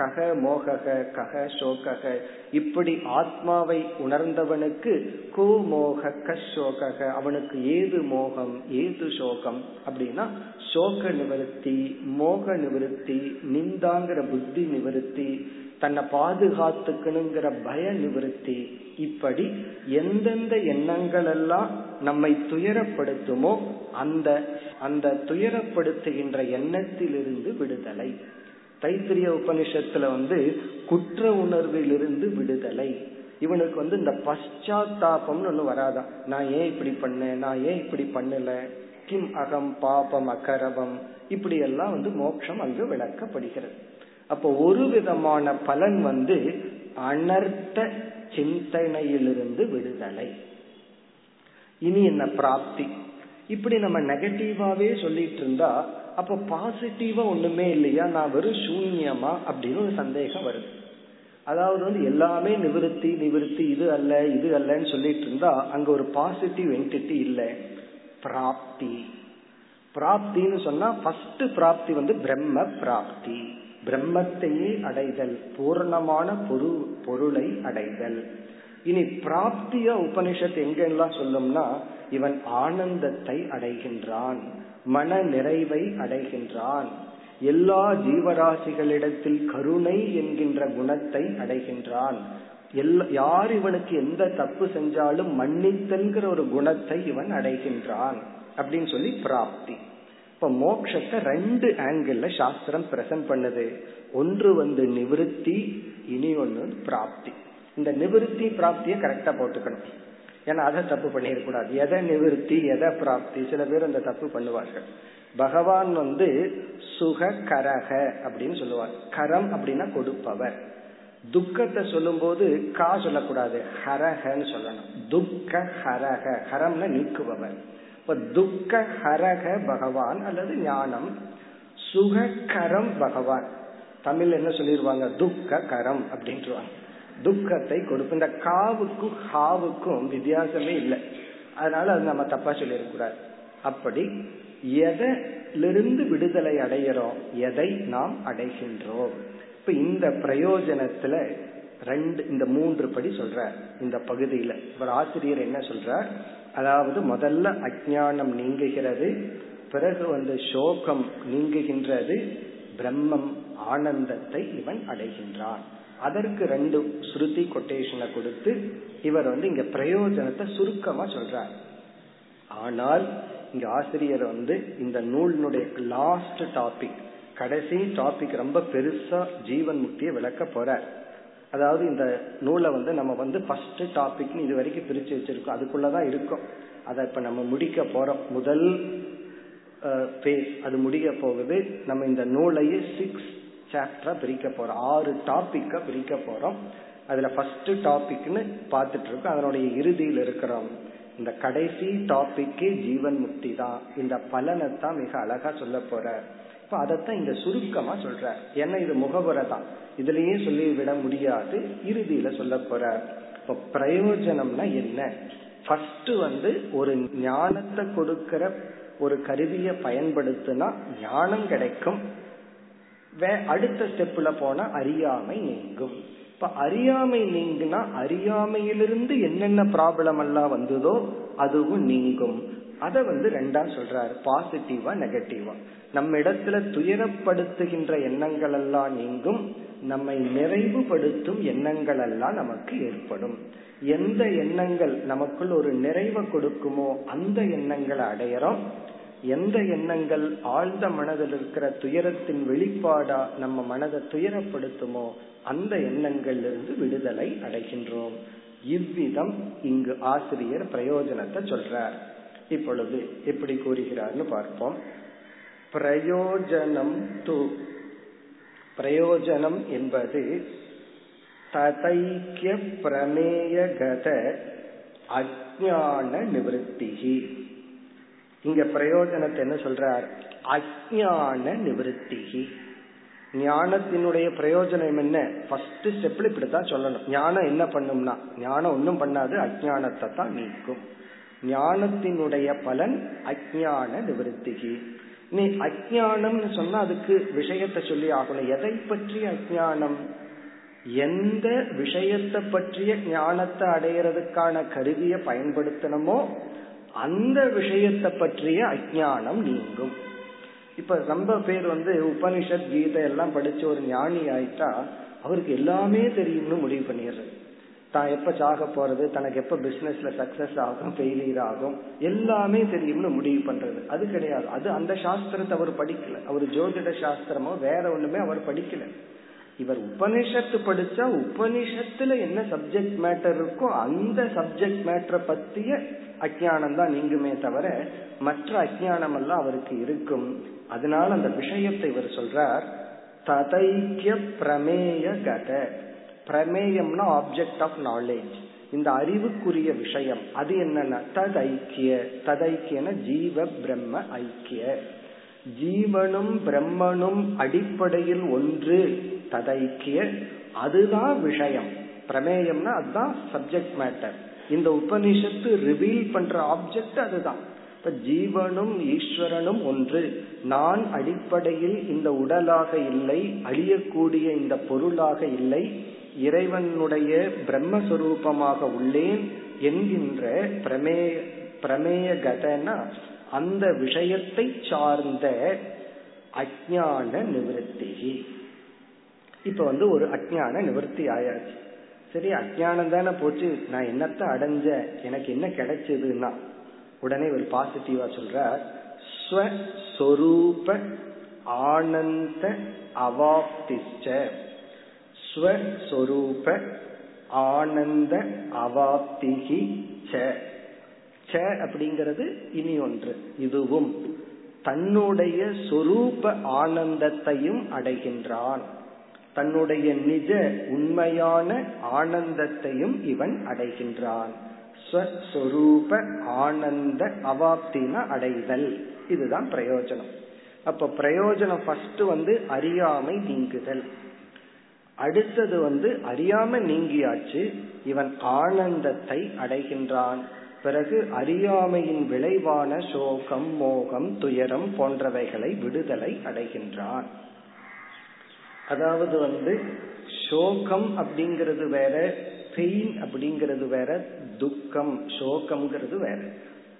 கக மோகக கக சோகக இப்படி ஆத்மாவை உணர்ந்தவனுக்கு கோ மோக சோகக அவனுக்கு ஏது மோகம் ஏது சோகம்? அப்படின்னா சோக நிவர்த்தி மோக நிவர்த்தி நிந்தாங்கிற புத்தி நிவர்த்தி தன்னை பாதுகாத்துக்கணுங்கிற பய நிவர்த்தி. இப்படி எந்தெந்த எண்ணங்கள் எல்லாம் நம்மை துயரப்படுத்துமோ அந்த அந்த துயரப்படுத்துகின்ற எண்ணத்திலிருந்து விடுதலை. தைத்திரிய உபனிஷத்துல வந்து குற்ற உணர்விலிருந்து விடுதலை. இவனுக்கு வந்து இந்த பశ్చాத்தாபம்னு ஒண்ணு வராதான் நான் ஏன் இப்படி பண்ணேன்? நான் ஏன் இப்படி பண்ணல? கிம் அகம் பாபம் அகரவம். இப்படி எல்லாம் வந்து மோட்சம் அங்கு விளக்கப்படுகிறது. அப்போ ஒரு விதமான பலன் வந்து அனர்த்த சிந்தனையிலிருந்து விடுதலை. இனி என்ன பிராப்தி? இப்படி நம்ம நெகட்டிவாவே சொல்லிட்டு இருந்தா அப்ப பாசிட்டிவா ஒண்ணுமே இல்லையா? நான் வெறும் சூன்யமா? அப்படின்னு ஒரு சந்தேகம் வருது. அதாவது வந்து எல்லாமே நிவிருத்தி நிவிருத்தி இது அல்ல இது அல்லன்னு சொல்லிட்டு இருந்தா அங்க ஒரு பாசிட்டிவ் என்டிட்டி இல்ல. பிராப்தி. பிராப்தின்னு சொன்னா ஃபர்ஸ்ட் பிராப்தி வந்து பிரம்ம பிராப்தி. பிரம்மத்தையே அடைதல் பூர்ணமான பொரு பொருளை அடைதல். இனி பிராப்திய உபனிஷத் எங்கெல்லாம் சொல்லும்னா இவன் ஆனந்தத்தை அடைகின்றான். மன நிறைவை அடைகின்றான். எல்லா ஜீவராசிகளிடத்தில் கருணை என்கின்ற குணத்தை அடைகின்றான். யார் இவனுக்கு எந்த தப்பு செஞ்சாலும் மன்னித்தல்கிற ஒரு குணத்தை இவன் அடைகின்றான் அப்படின்னு சொல்லி பிராப்தி. இப்ப மோக்ஷத்தை ரெண்டு ஆங்கிள் சாஸ்திரம் பிரசன்ட் பண்ணுது. ஒன்று வந்து நிவிருத்தி இனி ஒன்று பிராப்தி. இந்த நிவிருத்தி பிராப்தியை கரெக்டா போட்டுக்கணும். ஏன்னா அதை தப்பு பண்ணிடக்கூடாது. எதை நிவிருத்தி எதை பிராப்தி? சில பேர் அந்த தப்பு பண்ணுவார்கள். பகவான் வந்து சுக கரக அப்படின்னு சொல்லுவார். கரம் அப்படின்னா கொடுப்பவர். துக்கத்தை சொல்லும் போது கா சொல்லக்கூடாது. ஹரகன்னு சொல்லணும். துக்க ஹரக ஹரம்னா நீக்குபவர். இப்ப துக்க ஹரக பகவான் அல்லது ஞானம் சுககரம் பகவான். தமிழ் என்ன சொல்லிடுவாங்க துக்க கரம் அப்படின்ட்டுவாங்க துக்கத்தை கொடுக்கும். இந்த காவுக்கும் ஹாவுக்கும் வித்தியாசமே இல்லை. அதனால அது நம்ம தப்பா சொல்லிடக்கூடாது அப்படி எதிலிருந்து விடுதலை அடைகிறோம்? எதை நாம் அடைகின்றோம்? இப்ப இந்த பிரயோஜனத்துல ரெண்டு இந்த மூன்று படி சொல்ற இந்த பகுதியில. ஒரு ஆசிரியர் என்ன சொல்றார்? அதாவது முதல்ல அஜானம் நீங்குகிறது பிறகு வந்து சோகம் நீங்குகின்றது பிரம்மம் ஆனந்தத்தை இவன் அடைகின்றான். அதற்கு ரெண்டு ஸ்ருதி கொட்டேஷனை கொடுத்து இவர் வந்து இங்க பிரயோஜனத்தை சுருக்கமா சொல்றார். ஆனால் இங்க ஆசிரியர் வந்து இந்த நூலினுடைய லாஸ்ட் டாபிக் கடைசி டாபிக் ரொம்ப பெருசா ஜீவன் முக்தியை விளக்க போற அதாவது இந்த நூலை வந்து நம்ம வந்து ஃபர்ஸ்ட் டாபிக்னு இது வரைக்கும் பிரிச்சு வச்சிருக்கோம். அதுக்குள்ளதான் இருக்கும். அதை இப்ப நம்ம முடிக்க போறோம். முதல் பேஸ் அது முடிய போகுது. நம்ம இந்த நூலையே சிக்ஸ் சாப்டரா பிரிக்க போறோம். ஆறு டாபிக்க பிரிக்க போறோம். அதுல ஃபர்ஸ்ட் டாபிக்னு பார்த்துட்டு இருக்கோம் அதனுடைய இறுதியில் இருக்கிறோம். இந்த கடைசி டாபிக்கே ஜீவன் முக்தி தான். இந்த பலனை தான் மிக அழகா சொல்ல போற. இப்ப அதைத்தான் இங்க சுருக்கமா சொல்ற. ஏன்னா இது முகவரை தான்? இதுலயே சொல்லி விட முடியாது. இறுதியில சொல்ல போற. இப்ப பிரயோஜனம்னா என்ன? ஃபர்ஸ்ட் வந்து ஒரு ஞானத்தை கொடுக்கிற ஒரு கருவியை பயன்படுத்தினா ஞானம் கிடைக்கும். அடுத்த ஸ்டெப்ல போனா அறியாமை நீங்கும். இப்ப அறியாமை நீங்கினா அறியாமையிலிருந்து என்னென்ன ப்ராப்ளம் எல்லாம் வந்ததோ அதுவும் நீங்கும். அத வந்து ரெண்டா சொல்றாரு. பாசிட்டிவா நெகட்டிவா நம்ம இடத்துல துயரப்படுத்துகின்ற எண்ணங்கள் எல்லாம் நீங்கும். நம்மை நிறைவுபடுத்தும் எண்ணங்கள் எல்லாம் நமக்கு ஏற்படும். எந்த எண்ணங்கள் நமக்குள் ஒரு நிறைவை கொடுக்குமோ அந்த எண்ணங்களை அடையறோம். எந்த எண்ணங்கள் ஆழ்ந்த மனதில் இருக்கிற துயரத்தின் வெளிப்பாடா நம்ம மனதை துயரப்படுத்துமோ அந்த எண்ணங்கள்ல இருந்து விடுதலை அடைகின்றோம். இவ்விதம் இங்கு ஆசிரியர் பிரயோஜனத்தை சொல்றார். இப்பொழுது எப்படி கூறுகிறார்னு பார்ப்போம். பிரயோஜனம் து. பிரயோஜனம் என்பது ததைக்கிய பிரமேயகத அஜான நிவத்திகி. இங்க பிரயோஜனத்தை என்ன சொல்றார்? அஜான நிவத்திகி ஞானத்தினுடைய பிரயோஜனம் என்ன? ஃபர்ஸ்ட் ஸ்டெப்ல இப்படித்தான் சொல்லணும். ஞானம் என்ன பண்ணும்னா ஞானம் ஒன்றும் பண்ணாது அஜானத்தை தான் நீக்கும். ஞானத்தினுடைய பலன் அஜான நிவர்த்திகி நீ அஜானம்னு சொன்னா அதுக்கு விஷயத்தை சொல்லி ஆகணும். எதை பற்றிய அஜானம் எந்த விஷயத்தை பற்றிய ஞானத்தை அடையிறதுக்கான கருவியை பயன்படுத்தணுமோ அந்த விஷயத்தை பற்றிய அஜானம் நீங்கும். இப்ப ரொம்ப பேர் வந்து உபனிஷத் கீதை எல்லாம் படிச்சு ஒரு ஞானி ஆயிட்டா அவருக்கு எல்லாமே தெரியும்னு முடிவு பண்ணிடுறது. தான் எப்ப சாக போறது தனக்கு எப்ப பிசினஸ்ல சக்சஸ் ஆகும் ஃபெயிலியர் ஆகும் எல்லாமே தெரியும்னு முடிவு பண்றது. அது கிடையாது. அது அந்த சாஸ்திரத்தை அவர் படிக்கல. அவர் ஜோதிட சாஸ்திரமோ வேற ஒண்ணுமே அவர் படிக்கல. இவர் உபனிஷத்து படிச்சா உபனிஷத்துல என்ன சப்ஜெக்ட் மேட்டர் இருக்கோ அந்த சப்ஜெக்ட் மேட்டரை பத்திய அஜானம் தான் நீங்குமே தவிர மற்ற அஜானம் எல்லாம் அவருக்கு இருக்கும். அதனால அந்த விஷயத்தை இவர் சொல்றார் ததைக்கிய பிரமேய கத. பிரமேயம்னா ஆப்ஜெக்ட் ஆஃப் நாலேஜ் இந்த அறிவுக்குரிய விஷயம். அது என்னன்னா தத் ஐக்கிய ததைக்கியன ஜீவ பிரம்ம ஐக்கிய. ஜீவனும் பிரம்மனும் அடிப்படையில் ஒன்று. ததைக்கிய அதுதான் விஷயம். பிரமேயம்னா அதுதான் சப்ஜெக்ட் மேட்டர் இந்த உபனிஷத்து ரிவீல் பண்ற ஆப்ஜெக்ட் அதுதான். இப்ப ஜீவனும் ஈஸ்வரனும் ஒன்று. நான் அடிப்படையில் இந்த உடலாக இல்லை அழியக்கூடிய இந்த பொருளாக இல்லை இறைவனுடைய பிரம்மஸ்வரூபமாக உள்ளேன் என்கின்ற பிரமேய பிரமேய கதனா அந்த விஷயத்தை சார்ந்த அஜான நிவர்த்தி. இப்ப வந்து ஒரு அஜான நிவர்த்தி ஆயாச்சு. சரி அஜானம் தானே போச்சு. நான் என்னத்த அடைஞ்ச எனக்கு என்ன கிடைச்சதுன்னா உடனே ஒரு பாசிட்டிவா சொல்ற ஸ்வஸ்வரூப ஆனந்த அவாப்திச்ச ஸ்வஸ்வரூப ஆனந்த அவாப்திகி ச. ச அப்படிங்கிறது இனி ஒன்று. இதுவும் தன்னுடைய சொரூப ஆனந்தத்தையும் அடைகின்றான். தன்னுடைய நிஜ உண்மையான ஆனந்தத்தையும் இவன் அடைகின்றான். ஸ்வஸ்வரூப ஆனந்த அவாப்தின அடைதல். இதுதான் பிரயோஜனம். அப்ப பிரயோஜனம் ஃபர்ஸ்ட் வந்து அறியாமை நீங்குதல். அடுத்தது வந்து அறியாம நீங்கியாச்சு இவன் ஆனந்தத்தை அடைகின்றான். பிறகு அறியாமையின் விளைவான சோகம் மோகம் துயரம் போன்றவைகளை விடுதலை அடைகின்றான். அதாவது வந்து சோகம் அப்படிங்கிறது வேற பெயின் அப்படிங்கிறது வேற துக்கம் சோகம்ங்கிறது வேற.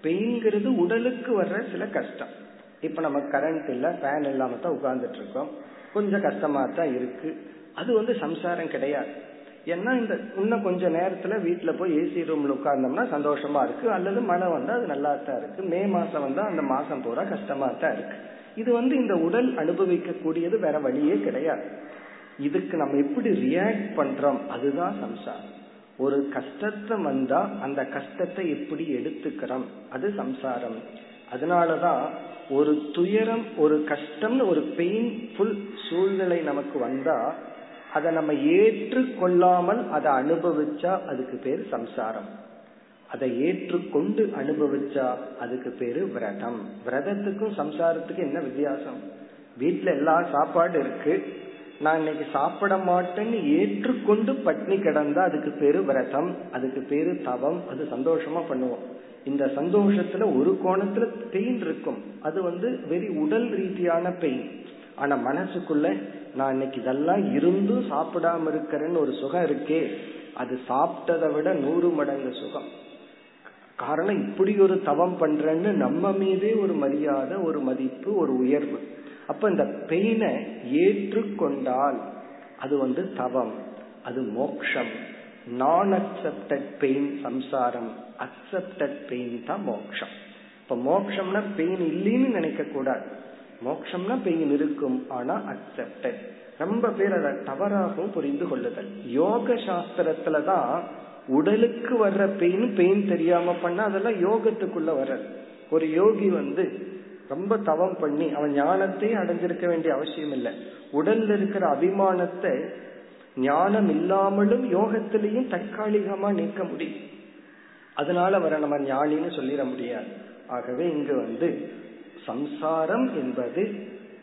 பெயின்ங்கிறது உடலுக்கு வர்ற சில கஷ்டம். இப்ப நம்ம கரண்ட் இல்ல ஃபேன் இல்லாம தான் உட்கார்ந்துட்டு இருக்கோம் கொஞ்சம் கஷ்டமா தான் இருக்கு. அது வந்து சம்சாரம் கிடையாது. ஏன்னா இந்த இன்னும் கொஞ்ச நேரத்துல வீட்டுல போய் ஏசி ரூம்ல உட்கார்ந்தோம்னா சந்தோஷமா இருக்கு. அல்லது மழை வந்தா அது நல்லா தான் இருக்கு. மே மாசம் வந்தா அந்த மாசம் பூரா கஷ்டமா தான் இருக்கு. இது வந்து இந்த உடல் அனுபவிக்க கூடியது வேற வழியே கிடையாது. இதுக்கு நம்ம எப்படி ரியாக்ட் பண்றோம்? அதுதான் சம்சாரம். ஒரு கஷ்டத்தை வந்தா அந்த கஷ்டத்தை எப்படி எடுத்துக்கிறோம்? அது சம்சாரம். அதனாலதான் ஒரு துயரம் ஒரு கஷ்டம்னு ஒரு பெயின்ஃபுல் சூழ்நிலை நமக்கு வந்தா அதை நம்ம ஏற்றுக்கொள்ளாமல் அதை அனுபவிச்சா அதுக்கு பேர் சம்சாரம். அதை ஏற்றுக்கொண்டு அனுபவிச்சா அதுக்கு பேரு விரதம். விரதத்துக்கும் சம்சாரத்துக்கும் என்ன வித்தியாசம்? வீட்டுல எல்லா சாப்பாடு இருக்கு. நான் இன்னைக்கு சாப்பிட மாட்டேன்னு ஏற்றுக்கொண்டு பட்னி கிடந்தா அதுக்கு பேரு விரதம். அதுக்கு பேரு தவம். அது சந்தோஷமா பண்ணுவோம். இந்த சந்தோஷத்துல ஒரு கோணத்துல பெயின் இருக்கும். அது வந்து வெறி உடல் ரீதியான பெயின். ஆனா மனசுக்குள்ள நான் இன்னைக்கு இதெல்லாம் இருந்தும் சாப்பிடாம இருக்கிறேன்னு ஒரு சுகம் இருக்கே. அது சாப்பிட்டதை விட நூறு மடங்கு சுகம். காரணம் இப்படி ஒரு தவம் பண்றேன்னு நம்ம மீதே ஒரு மரியாதை ஒரு மதிப்பு ஒரு உயர்வு. அப்ப இந்த பெயினை ஏற்றுக்கொண்டால் அது வந்து தவம் அது மோக்ஷம். நான் அக்செப்டட் பெயின் சம்சாரம் அக்செப்டட் பெயின் தான் மோக்ஷம். இப்ப மோக்ஷம்னா பெயின் இல்லைன்னு நினைக்க கூடாது மோக்ஷம்னா பெயின் இருக்கும் ஆனா அக்செப்டட் ரொம்ப பேர் அதை தவறாகவும் புரிந்து கொள்ளுதல். யோக சாஸ்திரத்துலதான் உடலுக்கு வர்ற பெயின் பெயின் தெரியாம பண்ண அதெல்லாம் யோகத்துக்குள்ள வர்றது ஒரு யோகி வந்து ரொம்ப தவம் பண்ணி அவன் ஞானத்தையே அடைஞ்சிருக்க வேண்டிய அவசியம் இல்லை. உடல்ல இருக்கிற அபிமானத்தை ஞானம் இல்லாமலும் யோகத்திலையும் தற்காலிகமா நீக்க முடியும். அதனால அவரை நம்ம ஞானின்னு சொல்லிட முடியாது. ஆகவே இங்கு வந்து சம்சாரம் என்பது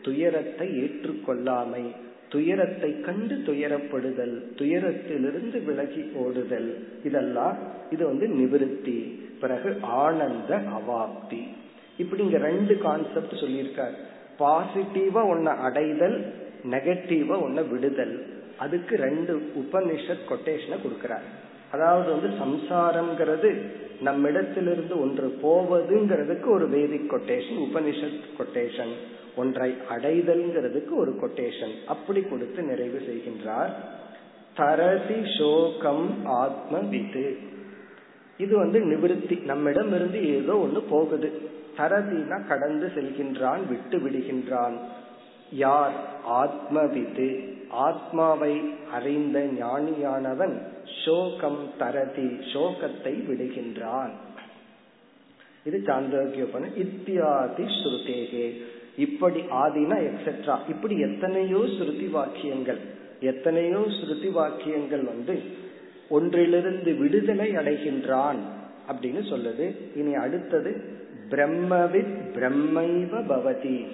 துயரத்தை ஏற்றுக்கொள்ளாமை. துயரத்தை கண்டு துயரப்படுதல் துயரத்திலிருந்து விலகி ஓடுதல் இதெல்லாம் இது வந்து நிவிருத்தி பிறகு ஆனந்த அவாப்தி. இப்படி இங்க ரெண்டு கான்செப்ட் சொல்லியிருக்கார். பாசிட்டிவா ஒன்ன அடைதல் நெகட்டிவா ஒன்ன விடுதல். அதுக்கு ரெண்டு உபனிஷத் கொட்டேஷனை கொடுக்கிறார். அதாவது வந்து சம்சாரம்ங்கிறது நம்மிடத்திலிருந்து ஒன்று போவதுங்கிறதுக்கு ஒரு வேதிக் கொட்டேஷன் உபனிஷத் கொட்டேஷன் ஒன்றை அடைதல்ங்கிறதுக்கு ஒரு கொட்டேஷன் அப்படி கொடுத்து நிறைவு செய்கின்றார். தரதி சோகம் ஆத்ம விது இது வந்து நிவிருத்தி. நம்மிடம் இருந்து ஏதோ ஒண்ணு போகுது. தரதினா கடந்து செல்கின்றான் விட்டு விடுகின்றான். யார்? ஆத்மவிது ஆத்மாவை அறிந்த ஞானியானவன் சோகம் தரதி சோகத்தை விடுகின்றான். இது சாந்தோக்கியோபன இத்தியாதி ஸ்ருதேகே. இப்படி ஆதினா எக்ஸெட்ரா இப்படி எத்தனையோ ஸ்ருதி வாக்கியங்கள் எத்தனையோ ஸ்ருதி வாக்கியங்கள் வந்து ஒன்றிலிருந்து விடுதலை அடைகின்றான் அப்படின்னு சொல்லுது. இனி அடுத்தது பிரம்மவித் பிரம்மைவ பவதி.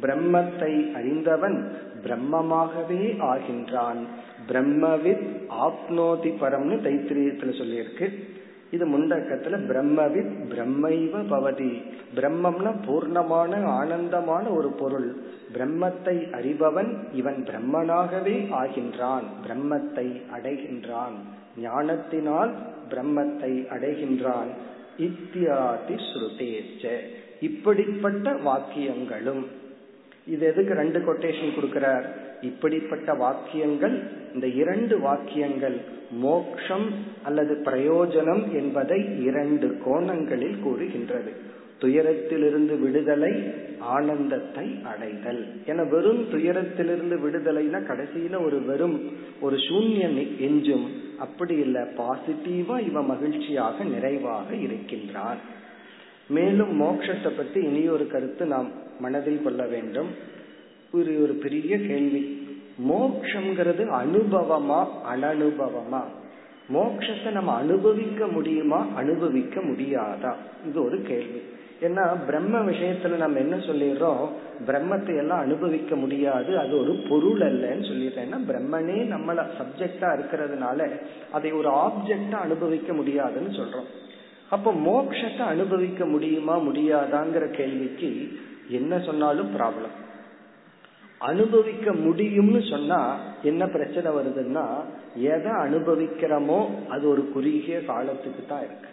பிரம்மத்தை அறிந்தவன் பிரம்மமாகவே ஆகின்றான். பிரம்மவித் ஆப்னோதி பரம்னு தைத்திரியத்துல சொல்லியிருக்கு. இது முண்டக்கத்துல பிரம்மவித் பிரம்மைவ பவதி. பிரம்மம்னா பூர்ணமான ஆனந்தமான ஒரு பொருள். பிரம்மத்தை அறிபவன் இவன் பிரம்மனாகவே ஆகின்றான். பிரம்மத்தை அடைகின்றான். ஞானத்தினால் பிரம்மத்தை அடைகின்றான். இத்தியாதி ஸ்ருதேச்ச. இப்படிப்பட்ட வாக்கியங்களும் இது எதுக்கு ரெண்டு கொட்டேஷன் கொடுக்கிறார்? இப்படிப்பட்ட வாக்கியங்கள் இந்த இரண்டு வாக்கியங்கள் மோக்ஷம் அல்லது பிரயோஜனம் என்பதை இரண்டு கோணங்களில் கூறுகின்றது. துயரத்திலிருந்து விடுதலை ஆனந்தத்தை அடைதல். என வெறும் துயரத்திலிருந்து விடுதலைனா கடைசியில ஒரு வெறும் ஒரு சூன்யம் எஞ்சும். அப்படி இல்ல. பாசிட்டிவா இவ மகிழ்ச்சியாக நிறைவாக இருக்கின்றான் மேலும் மோட்சத்தை பத்தி இனி ஒரு கருத்து நாம் மனதில் கொள்ள வேண்டும். ஒரு ஒரு பெரிய கேள்வி. மோக்ஷங்கிறது அனுபவமா அனனுபவமா? மோக்ஷத்தை நம்ம அனுபவிக்க முடியுமா அனுபவிக்க முடியாதா? இது ஒரு கேள்வி. ஏன்னா பிரம்ம விஷயத்துல நம்ம என்ன சொல்லிடுறோம்? பிரம்மத்தை எல்லாம் அனுபவிக்க முடியாது. அது ஒரு பொருள் அல்லன்னு சொல்லிடுறேன். பிரம்மனே நம்மள சப்ஜெக்டா இருக்கிறதுனால அதை ஒரு ஆப்ஜெக்டா அனுபவிக்க முடியாதுன்னு சொல்றோம். அப்ப மோக்ஷத்தை அனுபவிக்க முடியுமா முடியாதாங்கிற கேள்விக்கு என்ன சொன்னாலும் ப்ராப்ளம் அனுபவிக்க முடியும்னு சொன்னா என்ன பிரச்சனை வருதுன்னா எதை அனுபவிக்கிறோமோ அது ஒரு குறுகிய காலத்துக்கு தான் இருக்கு.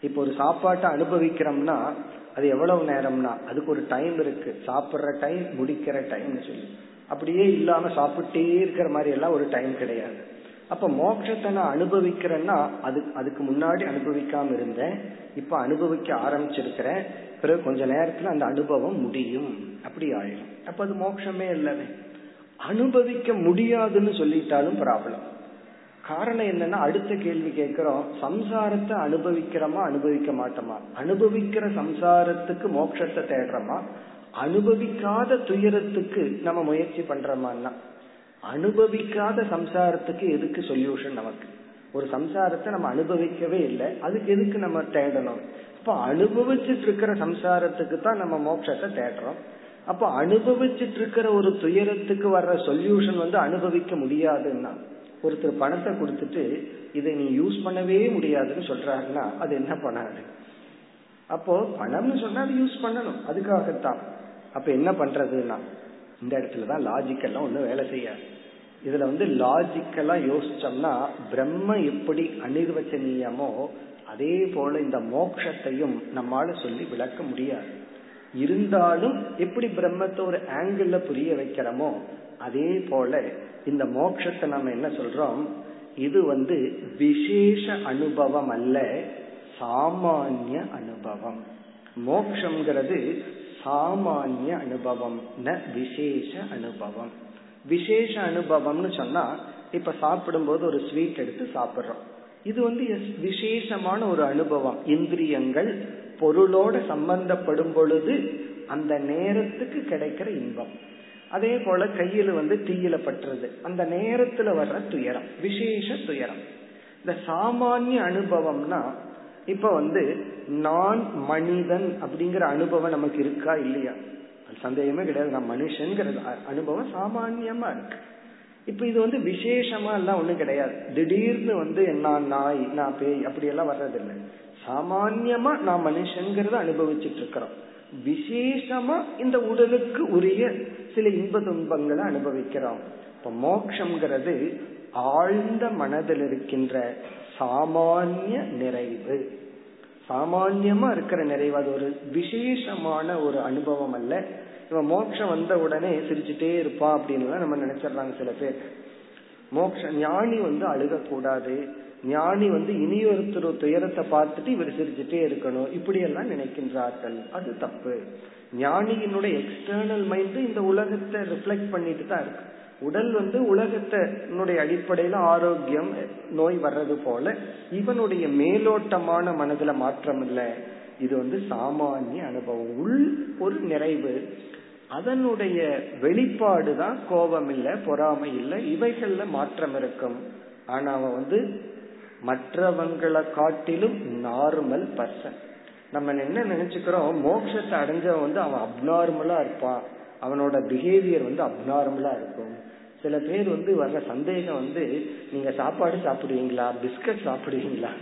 இப்போ ஒரு சாப்பாட்டை அனுபவிக்கிறோம்னா அது எவ்வளவு நேரம்னா அதுக்கு ஒரு டைம் இருக்கு. சாப்பிடுற டைம் முடிக்கிற டைம்னு சொல்லி. அப்படியே இல்லாம சாப்பிட்டே இருக்கிற மாதிரி எல்லாம் ஒரு டைம் கிடையாது. அப்ப மோட்சத்தை நான் அனுபவிக்கிறேன்னா அது அதுக்கு முன்னாடி அனுபவிக்காம இருந்தேன் இப்ப அனுபவிக்க ஆரம்பிச்சிருக்கிறேன். பிறகு கொஞ்ச நேரத்துல அந்த அனுபவம் முடியும். அப்படி ஆயிடும் அப்ப அது மோட்சமே இல்லவே. அனுபவிக்க முடியாதுன்னு சொல்லிட்டாலும் ப்ராப்ளம் காரணம் என்னன்னா அடுத்த கேள்வி கேட்கிறோம். சம்சாரத்தை அனுபவிக்கிறோமா அனுபவிக்க மாட்டோமா? அனுபவிக்கிற சம்சாரத்துக்கு மோட்சத்தை தேடுறோமா? அனுபவிக்காத துயரத்துக்கு நம்ம முயற்சி பண்றோமான்னா? அனுபவிக்காத சம்சாரத்துக்கு எதுக்கு சொல்யூஷன் நமக்கு? ஒரு சம்சாரத்தை நம்ம அனுபவிக்கவே இல்லை. அதுக்கு எதுக்கு நம்ம தேடணும்? இப்ப அனுபவிச்சுட்டு இருக்கிற சம்சாரத்துக்கு தான் நம்ம மோட்சத்தை தேடுறோம். அப்ப அனுபவிச்சுட்டு இருக்கிற ஒரு துயரத்துக்கு வர்ற சொல்யூஷன் வந்து அனுபவிக்க முடியாதுன்னா ஒருத்தர் பணத்தை கொடுத்துட்டு இதை நீ யூஸ் பண்ணவே முடியாதுன்னு சொல்றாருன்னா அது என்ன பண்ணாது அப்போ பணம்னு சொன்னா அது யூஸ் பண்ணணும். அதுக்காகத்தான். அப்ப என்ன பண்றதுன்னா இந்த இடத்துலதான் லாஜிக்கெல்லாம் ஒன்றும் வேலை செய்யாது. இதுல வந்து லாஜிக்கலா யோசிச்சோம்னா பிரம்ம எப்படி அனிர்வச்சனீயமோ அதே போல இந்த மோக்ஷத்தையும் நம்மால சொல்லி விளக்க முடியாது. இருந்தாலும் எப்படி பிரம்மத்தை ஒரு ஆங்கிள் புரிய வைக்கிறோமோ அதே போல இந்த மோக்ஷத்தை நம்ம என்ன சொல்றோம்? இது வந்து விசேஷ அனுபவம் அல்ல சாமானிய அனுபவம். மோக்ஷங்கிறது சாமானிய அனுபவம் ந விசேஷ அனுபவம். விசேஷ அனுபவம்னு சொன்னா இப்ப சாப்பிடும்போது ஒரு ஸ்வீட் எடுத்து சாப்பிடுறோம். இது வந்து விசேஷமான ஒரு அனுபவம். இந்திரியங்கள் பொருளோட சம்பந்தப்படும் பொழுது அந்த நேரத்துக்கு கிடைக்கிற இன்பம். அதே போல கையில வந்து தீயில பட்டுறது. அந்த நேரத்துல வர்ற துயரம் விசேஷ துயரம். இந்த சாமானிய அனுபவம்னா இப்ப வந்து நான் மனிதன் அப்படிங்கிற அனுபவம் நமக்கு இருக்கா இல்லையா? சந்தேகமே கிடையாது. நான் மனுஷங்கிறது அனுபவம் சாமான்யமா இருக்கு. இப்ப இது வந்து விசேஷமா எல்லாம் ஒண்ணும் கிடையாது. திடீர்னு வந்து நான் நாய் நான் பேய் அப்படி எல்லாம் வர்றதில்லை. சாமான்யமா நான் மனுஷங்கிறத அனுபவிச்சுட்டு இருக்கிறோம் விசேஷமா இந்த உடலுக்கு உரிய சில இன்ப துன்பங்களை அனுபவிக்கிறோம். இப்ப மோக்ஷங்கிறது ஆழ்ந்த மனதில் இருக்கின்ற சாமானிய நிறைவு. சாமான்யமா இருக்கிற நிறைவு அது ஒரு விசேஷமான ஒரு அனுபவம் அல்ல. இவன் மோட்சம் வந்த உடனே சிரிச்சுட்டே இருப்பான் அப்படின்னு நம்ம நினைச்சிடறாங்க சில பேர். மோக்ஷ ஞானி வந்து அழுகக்கூடாது. ஞானி வந்து இனி ஒருத்தர் துயரத்தை பார்த்துட்டு இவர் சிரிச்சுட்டே இருக்கணும். இப்படி எல்லாம் நினைக்கின்றார்கள். அது தப்பு. ஞானியினுடைய எக்ஸ்டர்னல் மைண்ட் இந்த உலகத்தை ரிஃப்ளெக்ட் பண்ணிட்டு தான் இருக்கு. உடல் வந்து உலகத்தினுடைய அடிப்படையில ஆரோக்கியம் நோய் வர்றது போல இவனுடைய மேலோட்டமான மனதுல மாற்றம் இல்லை இது வந்து சாமானிய அனுபவம். உள் ஒரு நிறைவு. அதனுடைய வெளிப்பாடு தான் கோபம் இல்லை பொறாமை இல்லை இவைகள்ல மாற்றம் இருக்கும். ஆனா அவன் வந்து மற்றவங்களை காட்டிலும் நார்மல் பர்சன் நம்ம என்ன நினைச்சுக்கிறோம் மோட்சத்தை அடைஞ்சவன் வந்து அவன் அப்நார்மலா இருப்பான். அவனோட பிஹேவியர் வந்து அப்நார்மலா இருக்கும். சில பேர் வந்து வர்ற சந்தேகம் வந்து நீங்க சாப்பாடு சாப்பிடுவீங்களா? பிஸ்கட் சாப்பிடுவீங்களா?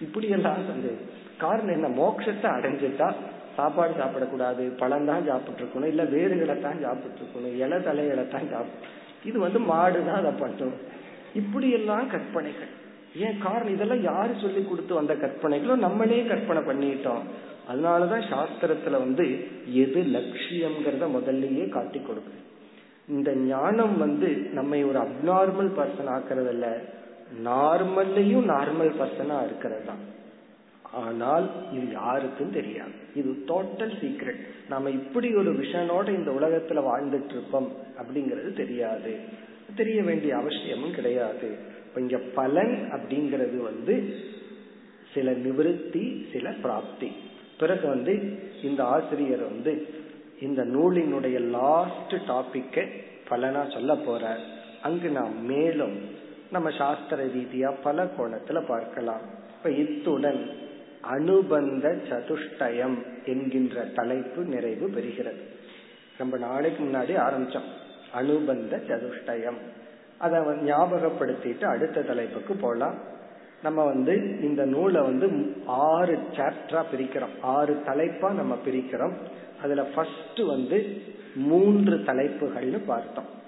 இப்படி எல்லாம் சந்தேகம் காரணம் என்ன? மோட்சத்தை அடைஞ்சிட்டா சாப்பாடு சாப்பிடக்கூடாது பழம் தான் சாப்பிட்டு இருக்கணும் இல்ல வேறுகளை தான் சாப்பிட்டு இருக்கணும் இலை தலைகளை தான் சாப்பிட்டு இது வந்து மாடு தான் அதை பண்ணும். இப்படி எல்லாம் கற்பனைகள். ஏன்? காரணம் இதெல்லாம் யாரு சொல்லி கொடுத்து வந்த கற்பனைகளோ நம்மளே கற்பனை பண்ணிட்டோம். அதனாலதான் சாஸ்திரத்துல வந்து எது லட்சியம்ங்கிறத முதல்லயே காட்டி கொடுக்குது. இந்த ஞானம் வந்து நம்ம ஒரு அப்நார்மல் பர்சன் ஆக்குறது இல்ல நார்மல்லையும் நார்மல் பர்சனா இருக்கிறது தான் ஆனால் இது யாருக்கும் தெரியாது. இது டோட்டல் சீக்ரெட் நாம இப்படி ஒரு விஷனோட இந்த உலகத்துல வாழ்ந்துட்டு இருப்போம் அப்படிங்கிறது தெரியாது. தெரிய வேண்டிய அவசியமும் கிடையாது. இப்ப இங்க பலன் அப்படிங்கிறது வந்து சில நிவிருத்தி சில பிராப்தி. பிறகு வந்து இந்த ஆசிரியர் வந்து இந்த நூலினுடைய லாஸ்ட் டாபிக்க பலனா சொல்ல போற அங்கு நாம் மேலும் நம்ம சாஸ்திர ரீதியா பல கோணத்துல பார்க்கலாம். இப்ப இத்துடன் அனுபந்த சதுஷ்டயம் என்கின்ற தலைப்பு நிறைவு பெறுகிறது. ரொம்ப நாளைக்கு முன்னாடி ஆரம்பிச்சோம். அனுபந்த சதுஷ்டயம். அதை ஞாபகப்படுத்திட்டு அடுத்த தலைப்புக்கு போலாம். நம்ம வந்து இந்த நூலை வந்து ஆறு சாப்டரா பிரிக்கிறோம். ஆறு தலைப்பா நம்ம பிரிக்கிறோம். அதுல ஃபர்ஸ்ட் வந்து மூன்று தலைப்புகள்னு பார்த்தோம்.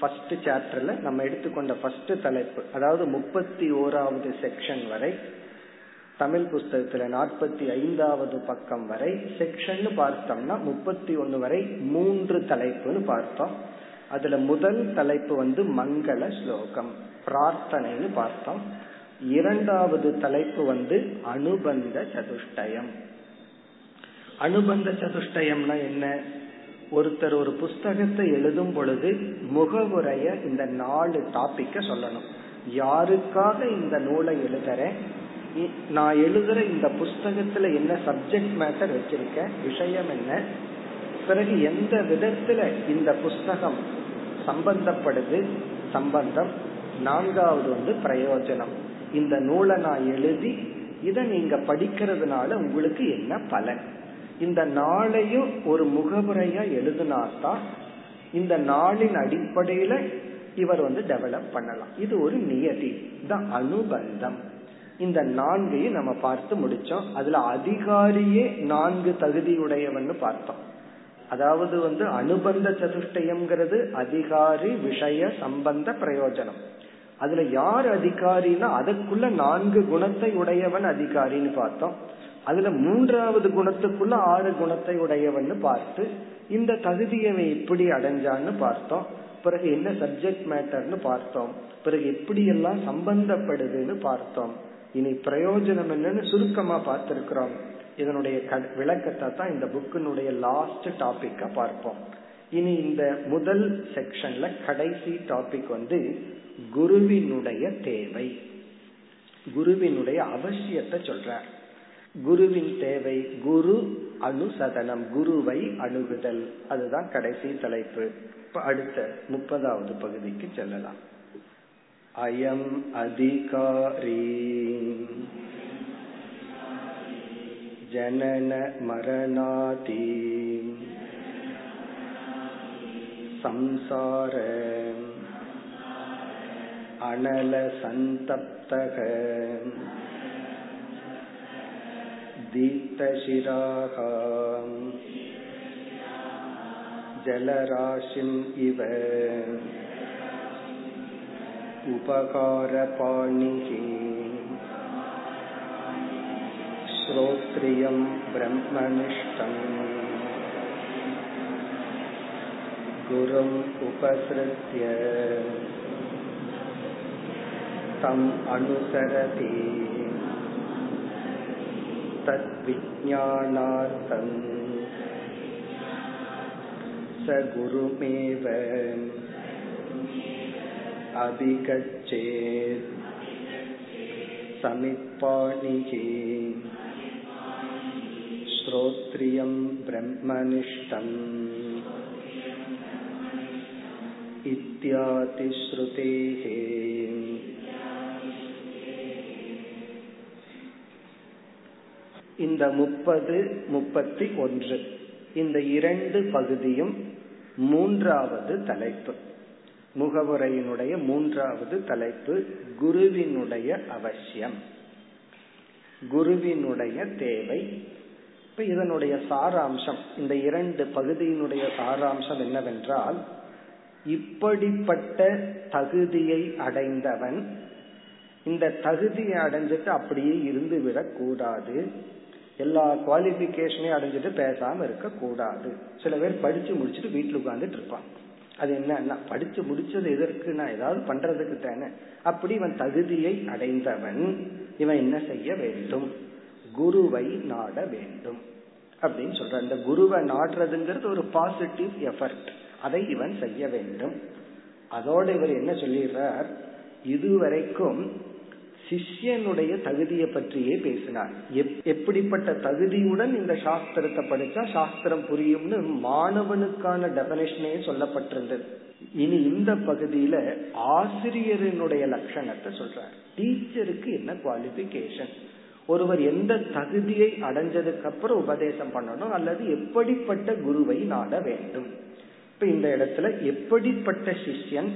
ஃபர்ஸ்ட் சாப்டர்ல நம்ம எடுத்துக்கொண்ட ஃபர்ஸ்ட் தலைப்பு அதாவது முப்பத்தி ஓராவது செக்ஷன் வரை தமிழ் புஸ்தகத்துல நாற்பத்தி ஐந்தாவது பக்கம் வரை செக்ஷன் பார்த்தோம்னா முப்பத்தி ஒன்னு வரை மூன்று தலைப்புன்னு பார்த்தோம். அதுல முதல் தலைப்பு வந்து மங்கள ஸ்லோகம் பிரார்த்தனைன்னு பார்த்தோம். இரண்டாவது தலைப்பு வந்து அனுபந்த சதுஷ்டயம். அனுபந்த சதுஷ்டயம்னா என்ன? ஒருத்தர் ஒரு புஸ்தகத்தை எழுதும் பொழுது முகவுரைய இந்த நாலு டாபிக்க சொல்லணும். யாருக்காக இந்த நூலை எழுதுறேன்? நான் எழுதுற இந்த புஸ்தகத்துல என்ன சப்ஜெக்ட் மேட்டர் வச்சிருக்க? விஷயம் என்ன? பிறகு எந்த விதத்துல இந்த புஸ்தகம் சம்பந்தப்படுது? சம்பந்தம். நான்காவது வந்து பிரயோஜனம். இந்த நூலை நான் எழுதி இதை நீங்க படிக்கிறதுனால உங்களுக்கு என்ன பலன்? இந்த நாளையும் ஒரு முகமுறையா எழுதினாதான் இந்த நாளின் அடிப்படையில இவர் வந்து டெவலப் பண்ணலாம். இது ஒரு நியதி. தான் அனுபந்தம். இந்த நான்கையும் நம்ம பார்த்து முடிச்சோம். அதுல அதிகாரியே நான்கு தகுதியுடையவன் பார்த்தோம். அதாவது வந்து அனுபந்த சதுஷ்டயம்ங்கிறது அதிகாரி விஷய சம்பந்த பிரயோஜனம். அதுல யார் அதிகாரின்னா அதுக்குள்ள நான்கு குணத்தை உடையவன் அதிகாரின்னு பார்த்தோம். அதுல மூன்றாவது குணத்துக்குள்ள ஆறு குணத்தை உடையவன் பார்த்து இந்த தகுதியை எப்படி அடைஞ்சான்னு பார்த்தோம். பிறகு என்ன சப்ஜெக்ட் மேட்டர்னு பார்த்தோம். பிறகு எப்படி எல்லாம் சம்பந்தப்படுதுன்னு பார்த்தோம். இனி பிரயோஜனம் என்னன்னு சுருக்கமா பார்த்திருக்கிறோம். இதனுடைய விளக்கத்தை தான் இந்த புக்கினுடைய லாஸ்ட் டாபிக்க பார்ப்போம். இனி இந்த முதல் செக்ஷன்ல கடைசி டாபிக் வந்து குருவினுடைய தேவை. குருவினுடைய அவசியத்தை சொல்றார். குருவின் தேவை குரு அனுசதனம் குருவை அணுகுதல். அதுதான் கடைசி தலைப்பு. அடுத்த முப்பதாவது பகுதிக்கு செல்லலாம். அயம் அதிகாரி. ஜனன மரணாதி. संसार अनल सन्तप्तः दीप्तशिराः जलराशिम् इव उपकारपाणिः श्रोत्रियं ब्रह्मनिष्ठम् गुरुम् उपसृत्य तम् अनुसरति तद्विज्ञानार्थम् स गुरुमेव अभिगच्छेत् समित्पाणिः श्रोत्रियं ब्रह्मनिष्ठम् इत्यादिश्रुतेः இந்த முப்பது முப்பத்தி ஒன்று இந்த இரண்டு பகுதியும் மூன்றாவது தலைப்பு முகவுரையினுடைய மூன்றாவது தலைப்பு குருவினுடைய அவசியம் குருவினுடைய தேவை இப்ப இதனுடைய சாராம்சம் இந்த இரண்டு பகுதியினுடைய சாராம்சம் என்னவென்றால் இப்படிப்பட்ட தகுதியை அடைந்தவன் இந்த தகுதியை அடைஞ்சிட்டு அப்படியே இருந்து விடக் கூடாது. எல்லா குவாலிபிகேஷனையும் அடைஞ்சிட்டு பேசாம இருக்க கூடாது. சில பேர் படிச்சு முடிச்சுட்டு வீட்டுல உட்கார்ந்துட்டு இருப்பான். அது என்ன படிச்சு முடிச்சது எதற்கு நான் ஏதாவது பண்றதுக்கு தானே. அப்படி இவன் தகுதியை அடைந்தவன் இவன் என்ன செய்ய வேண்டும்? குருவை நாட வேண்டும். அப்படின்னு சொல்ற இந்த குருவை நாடுறதுங்கிறது ஒரு பாசிட்டிவ் எஃபர்ட் அதை இவன் செய்ய வேண்டும். அதோடு இவர் என்ன சொல்லிடுறார்? இதுவரைக்கும் சிஷ்யனுடைய தகுதியை பற்றியே பேசினார். எப்படிப்பட்ட தகுதியுடன் இந்த சாஸ்திரத்தை படிச்சா சாஸ்திரம் புரியும்னு மாணவனுக்கான டெபனேஷனே சொல்லப்பட்டிருந்தது. இனி இந்த பகுதியில ஆசிரியரினுடைய லட்சணத்தை சொல்றார். டீச்சருக்கு என்ன குவாலிபிகேஷன் ஒருவர் எந்த தகுதியை அடைஞ்சதுக்கு அப்புறம் உபதேசம் பண்ணணும் அல்லது எப்படிப்பட்ட குருவை நாட வேண்டும்? இப்ப இந்த இடத்துல எப்படிப்பட்ட சிஷ்யன்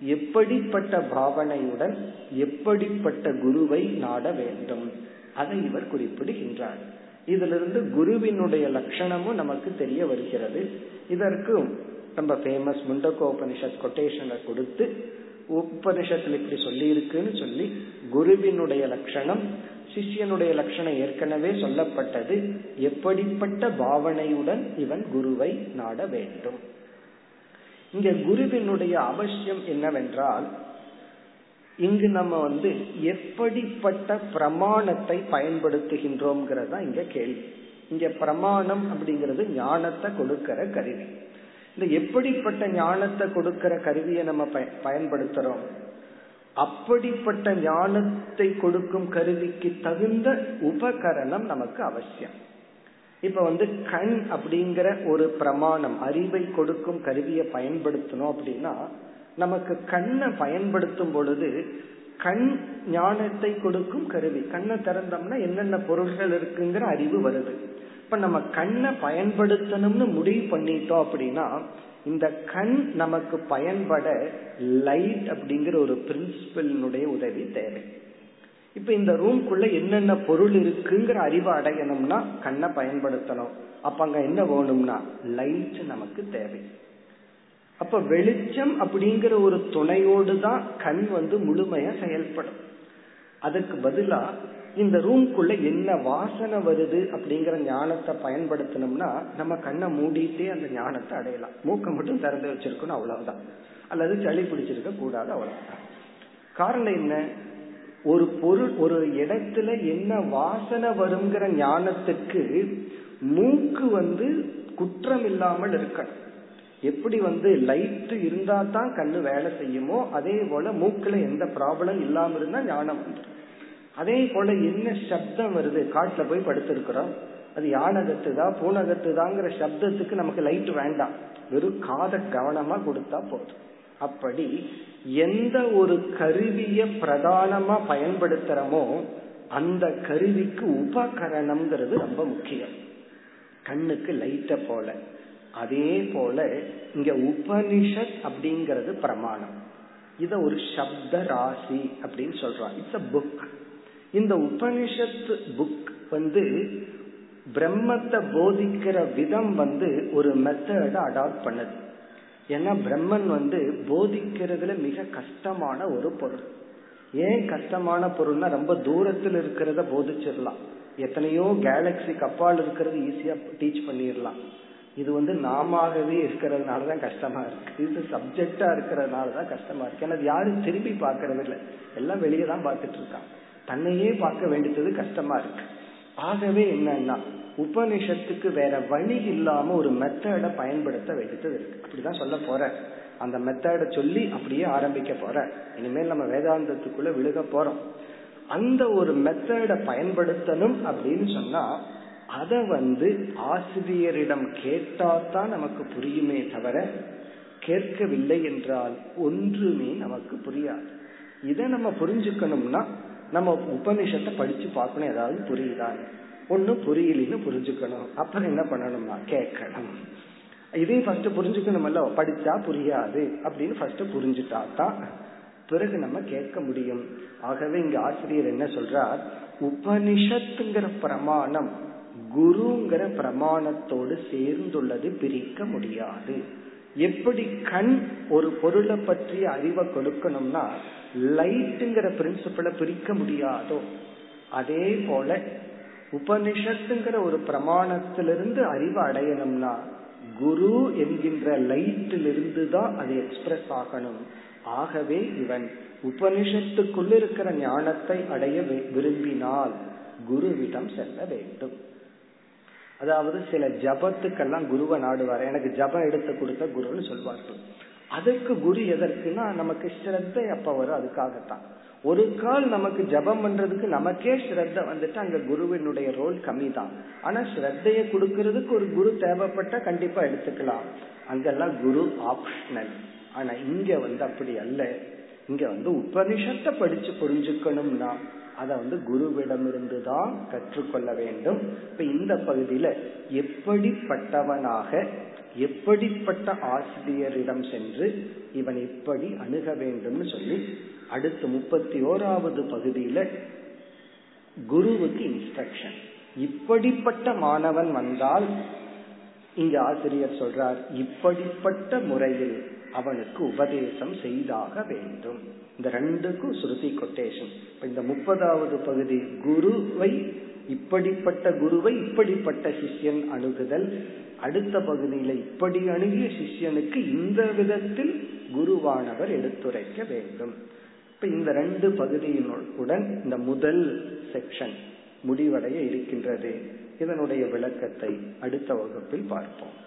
எப்படிப்பட்ட பாவனையுடன் எப்படிப்பட்ட குருவை நாட வேண்டும்? அதை இவர் குறிப்பிடுகின்றார். இதிலிருந்து குருவினுடைய லட்சணமும் நமக்கு தெரிய வருகிறது. இதற்கு நம்ம ஃபேமஸ் முண்டகோபனிஷத் கொட்டேஷனை கொடுத்து உபனிஷத்துல இப்படி சொல்லி இருக்குன்னு சொல்லி குருவினுடைய லட்சணம் சிஷ்யனுடைய லட்சணம் ஏற்கனவே சொல்லப்பட்டது. எப்படிப்பட்ட பாவனையுடன் இவன் குருவை நாட வேண்டும்? இங்க குருவினுடைய அவசியம் என்னவென்றால் இங்கு நம்ம வந்து எப்படிப்பட்ட பிரமாணத்தை பயன்படுத்துகின்றோம் இங்க கேள்வி. இங்க பிரமாணம் அப்படிங்கிறது ஞானத்தை கொடுக்கிற கருவி. இந்த எப்படிப்பட்ட ஞானத்தை கொடுக்கிற கருவியை நம்ம பயன்படுத்துறோம்? அப்படிப்பட்ட ஞானத்தை கொடுக்கும் கருவிக்கு தகுந்த உபகரணம் நமக்கு அவசியம். இப்ப வந்து கண் அப்படிங்கிற ஒரு பிரமாணம் அறிவை கொடுக்கும் கருவியை பயன்படுத்தணும் அப்படின்னா நமக்கு கண்ணை பயன்படுத்தும் பொழுது கண் ஞானத்தை கொடுக்கும் கருவி. கண்ணை திறந்தோம்னா என்னென்ன பொருள்கள் இருக்குங்கிற அறிவு வருது. இப்ப நம்ம கண்ணை பயன்படுத்தணும்னு முடிவு பண்ணிட்டோம் அப்படின்னா இந்த கண் நமக்கு பயன்பட லைட் அப்படிங்கிற ஒரு பிரின்சிபலினுடைய உதவி தேவை. இப்ப இந்த ரூம்குள்ள என்னென்ன பொருள் இருக்குங்கிற அறிவு அடையணும்னா கண்ணை பயன்படுத்தணும். அப்ப அங்க என்ன வேணும்னா லைட் நமக்கு தேவை. அப்ப வெளிச்சம் அப்படிங்கிற ஒரு துணையோடு தான் கண் வந்து முழுமையா செயல்படும். அதுக்கு பதிலா இந்த ரூம்குள்ள என்ன வாசனை வருது அப்படிங்கிற ஞானத்தை பயன்படுத்தணும்னா நம்ம கண்ணை மூடிட்டே அந்த ஞானத்தை அடையலாம். மூக்கை மட்டும் திறந்து வச்சிருக்கணும் அவ்வளவுதான். அல்லது சளி பிடிச்சிருக்க கூடாது அவ்வளவுதான். காரணம் என்ன? ஒரு பொருள் ஒரு இடத்துல என்ன வாசனை வருங்கிற ஞானத்துக்கு மூக்கு வந்து குற்றம் இல்லாமல் இருக்கணும். எப்படி வந்து லைட் இருந்தா தான் கண்ணு வேலை செய்யுமோ அதே போல மூக்குல எந்த ப்ராப்ளம் இல்லாம இருந்தா ஞானம் வந்துடும் அதே போல என்ன சப்தம் வருது காட்டுல போய் படுத்திருக்கிறோம் அது யானகத்துதா பூனகத்துதாங்கிற சப்தத்துக்கு நமக்கு லைட் வேண்டாம். வெறும் காதை கவனமா கொடுத்தா போதும். அப்படி எந்த ஒரு கருவிய பிரதானமா பயன்படுத்துறோமோ அந்த கருவிக்கு உபகரணம்ங்கிறது ரொம்ப முக்கியம். கண்ணுக்கு லைட்ட போல. அதே போல இங்க உபனிஷத் அப்படிங்கிறது பிரமாணம். இத ஒரு சப்த ராசி அப்படின்னு சொல்றான் இட்ஸ் அ புக் இந்த உபனிஷத்து புக் வந்து பிரம்மத்தை போதிக்கிற விதம் வந்து ஒரு மெத்தட அடாப்ட் பண்ணுது. ஏன்னா பிரம்மன் வந்து போதிக்கிறதுல மிக கஷ்டமான ஒரு பொருள். ஏன் கஷ்டமான பொருள்னா ரொம்ப தூரத்தில் இருக்கிறத போதிச்சிடலாம். எத்தனையோ கேலக்சிக்கு அப்பால் இருக்கிறது ஈஸியா டீச் பண்ணிடலாம். இது வந்து நாமவே இருக்கிறதுனால தான் கஷ்டமா இருக்கு. இது சப்ஜெக்டா இருக்கிறதுனால தான் கஷ்டமா இருக்கு. ஏன்னா யாரும் திரும்பி பார்க்கறது இல்லை. எல்லாம் வெளியே தான் பார்த்துட்டு இருக்கான். தன்னையே பார்க்க வேண்டியது கஷ்டமா இருக்கு. ஆகவே என்னன்னா உபனிஷத்துக்கு வேற வழி இல்லாம ஒரு மெத்தட பயன்படுத்த வேண்டியது இருக்கு. அப்படிதான் சொல்ல போற. அந்த மெத்தட சொல்லி அப்படியே ஆரம்பிக்க போற. இனிமேல் நம்ம வேதாந்தத்துக்குள்ள விழுக போறோம். அந்த ஒரு மெத்தட பயன்படுத்தணும் அப்படின்னு சொன்னா அத வந்து ஆசிரியரிடம் கேட்டாதான் நமக்கு புரியுமே தவிர கேட்கவில்லை என்றால் ஒன்றுமே நமக்கு புரியாது. இதை நம்ம புரிஞ்சுக்கணும்னா நம்ம உபனிஷத்தை படிச்சு பார்க்கணும். ஏதாவது புரியுதான்னு. ஒண்ணு புரியலன்னு புரிஞ்சுக்கணும். அப்புறம் என்ன பண்ணணும்னா கேட்கணும். இதையும் ஃபர்ஸ்ட் புரிஞ்சுக்கணும்ல படிச்சா புரியாது அப்படின்னு ஃபர்ஸ்ட் புரிஞ்சுட்டா தான் பிறகு நம்ம கேட்க முடியும். ஆகவே இங்க ஆசிரியர் என்ன சொல்றார்? உபனிஷத்துங்கிற பிரமாணம் குருங்கிற பிரமாணத்தோடு சேர்ந்துள்ளது பிரிக்க முடியாது. எப்படி கண் ஒரு பொருளை பற்றிய அறிவை கொடுக்கணும்னா லைட்டுங்கிற பிரின்சிபலை பிரிக்க முடியாதோ அதே போல உபனிஷத்துங்கிற ஒரு பிரமாணத்திலிருந்து அறிவு அடையணும்னா குரு என்கின்ற லைட்டிலிருந்து தான் அது எக்ஸ்பிரஸ் ஆகணும். ஆகவே இவன் உபனிஷத்துக்குள்ள இருக்கிற ஞானத்தை அடைய விரும்பினால் குருவிடம் செல்ல வேண்டும். அதாவது சில ஜபத்துக்கெல்லாம் குருவை நாடுவார். எனக்கு ஜபம் எடுத்து கொடுத்த குருன்னு சொல்வார்கள். அதற்கு குரு எதற்குன்னா நமக்கு ஸ்ரத்தை அப்ப வரும் அதுக்காகத்தான். ஒரு கால் நமக்கு ஜபம் பண்றதுக்கு நமக்கே ஸ்ரத்த வந்துட்டு அங்க குருவினுடைய ரோல் கம்மி தான் ஆனா ஸ்ரத்தைய கொடுக்கறதுக்கு ஒரு குரு தேவைப்பட்ட கண்டிப்பா எடுத்துக்கலாம். அங்கெல்லாம் குரு ஆப்ஷனல் ஆனா இங்க வந்து அப்படி அல்ல. இங்க வந்து உபனிஷத்தை படிச்சு புரிஞ்சுக்கணும்னா அதை வந்து குருவிடமிருந்து தான் கற்றுக்கொள்ள வேண்டும். இப்ப இந்த பகுதியில எப்படிப்பட்டவனாக எப்படிப்பட்ட ஆசிரியரிடம் சென்று இவன் எப்படி அணுக வேண்டும்னு சொல்லி அடுத்து முப்பத்தி ஓராவது பகுதியில குருவுக்கு இன்ஸ்ட்ரக்ஷன் இப்படிப்பட்ட மாணவன் வந்தால் இங்க ஆசிரியர் சொல்றார் இப்படிப்பட்ட முறையில் அவனுக்கு உபதேசம் செய்தாக வேண்டும். இந்த ரெண்டுக்கும் ஸ்ருதி கொட்டேஷன் இந்த முப்பதாவது பகுதி குருவை இப்படிப்பட்ட குருவை இப்படிப்பட்ட சிஷ்யன் அணுகுதல் அடுத்த பகுதியில இப்படி அணுகிய சிஷ்யனுக்கு இந்த விதத்தில் குருவானவர் எடுத்துரைக்க வேண்டும். இப்ப இந்த ரெண்டு பகுதியினுடன் இந்த முதல் செக்ஷன் முடிவடைய இருக்கின்றது. இதனுடைய விளக்கத்தை அடுத்த வகுப்பில் பார்ப்போம்.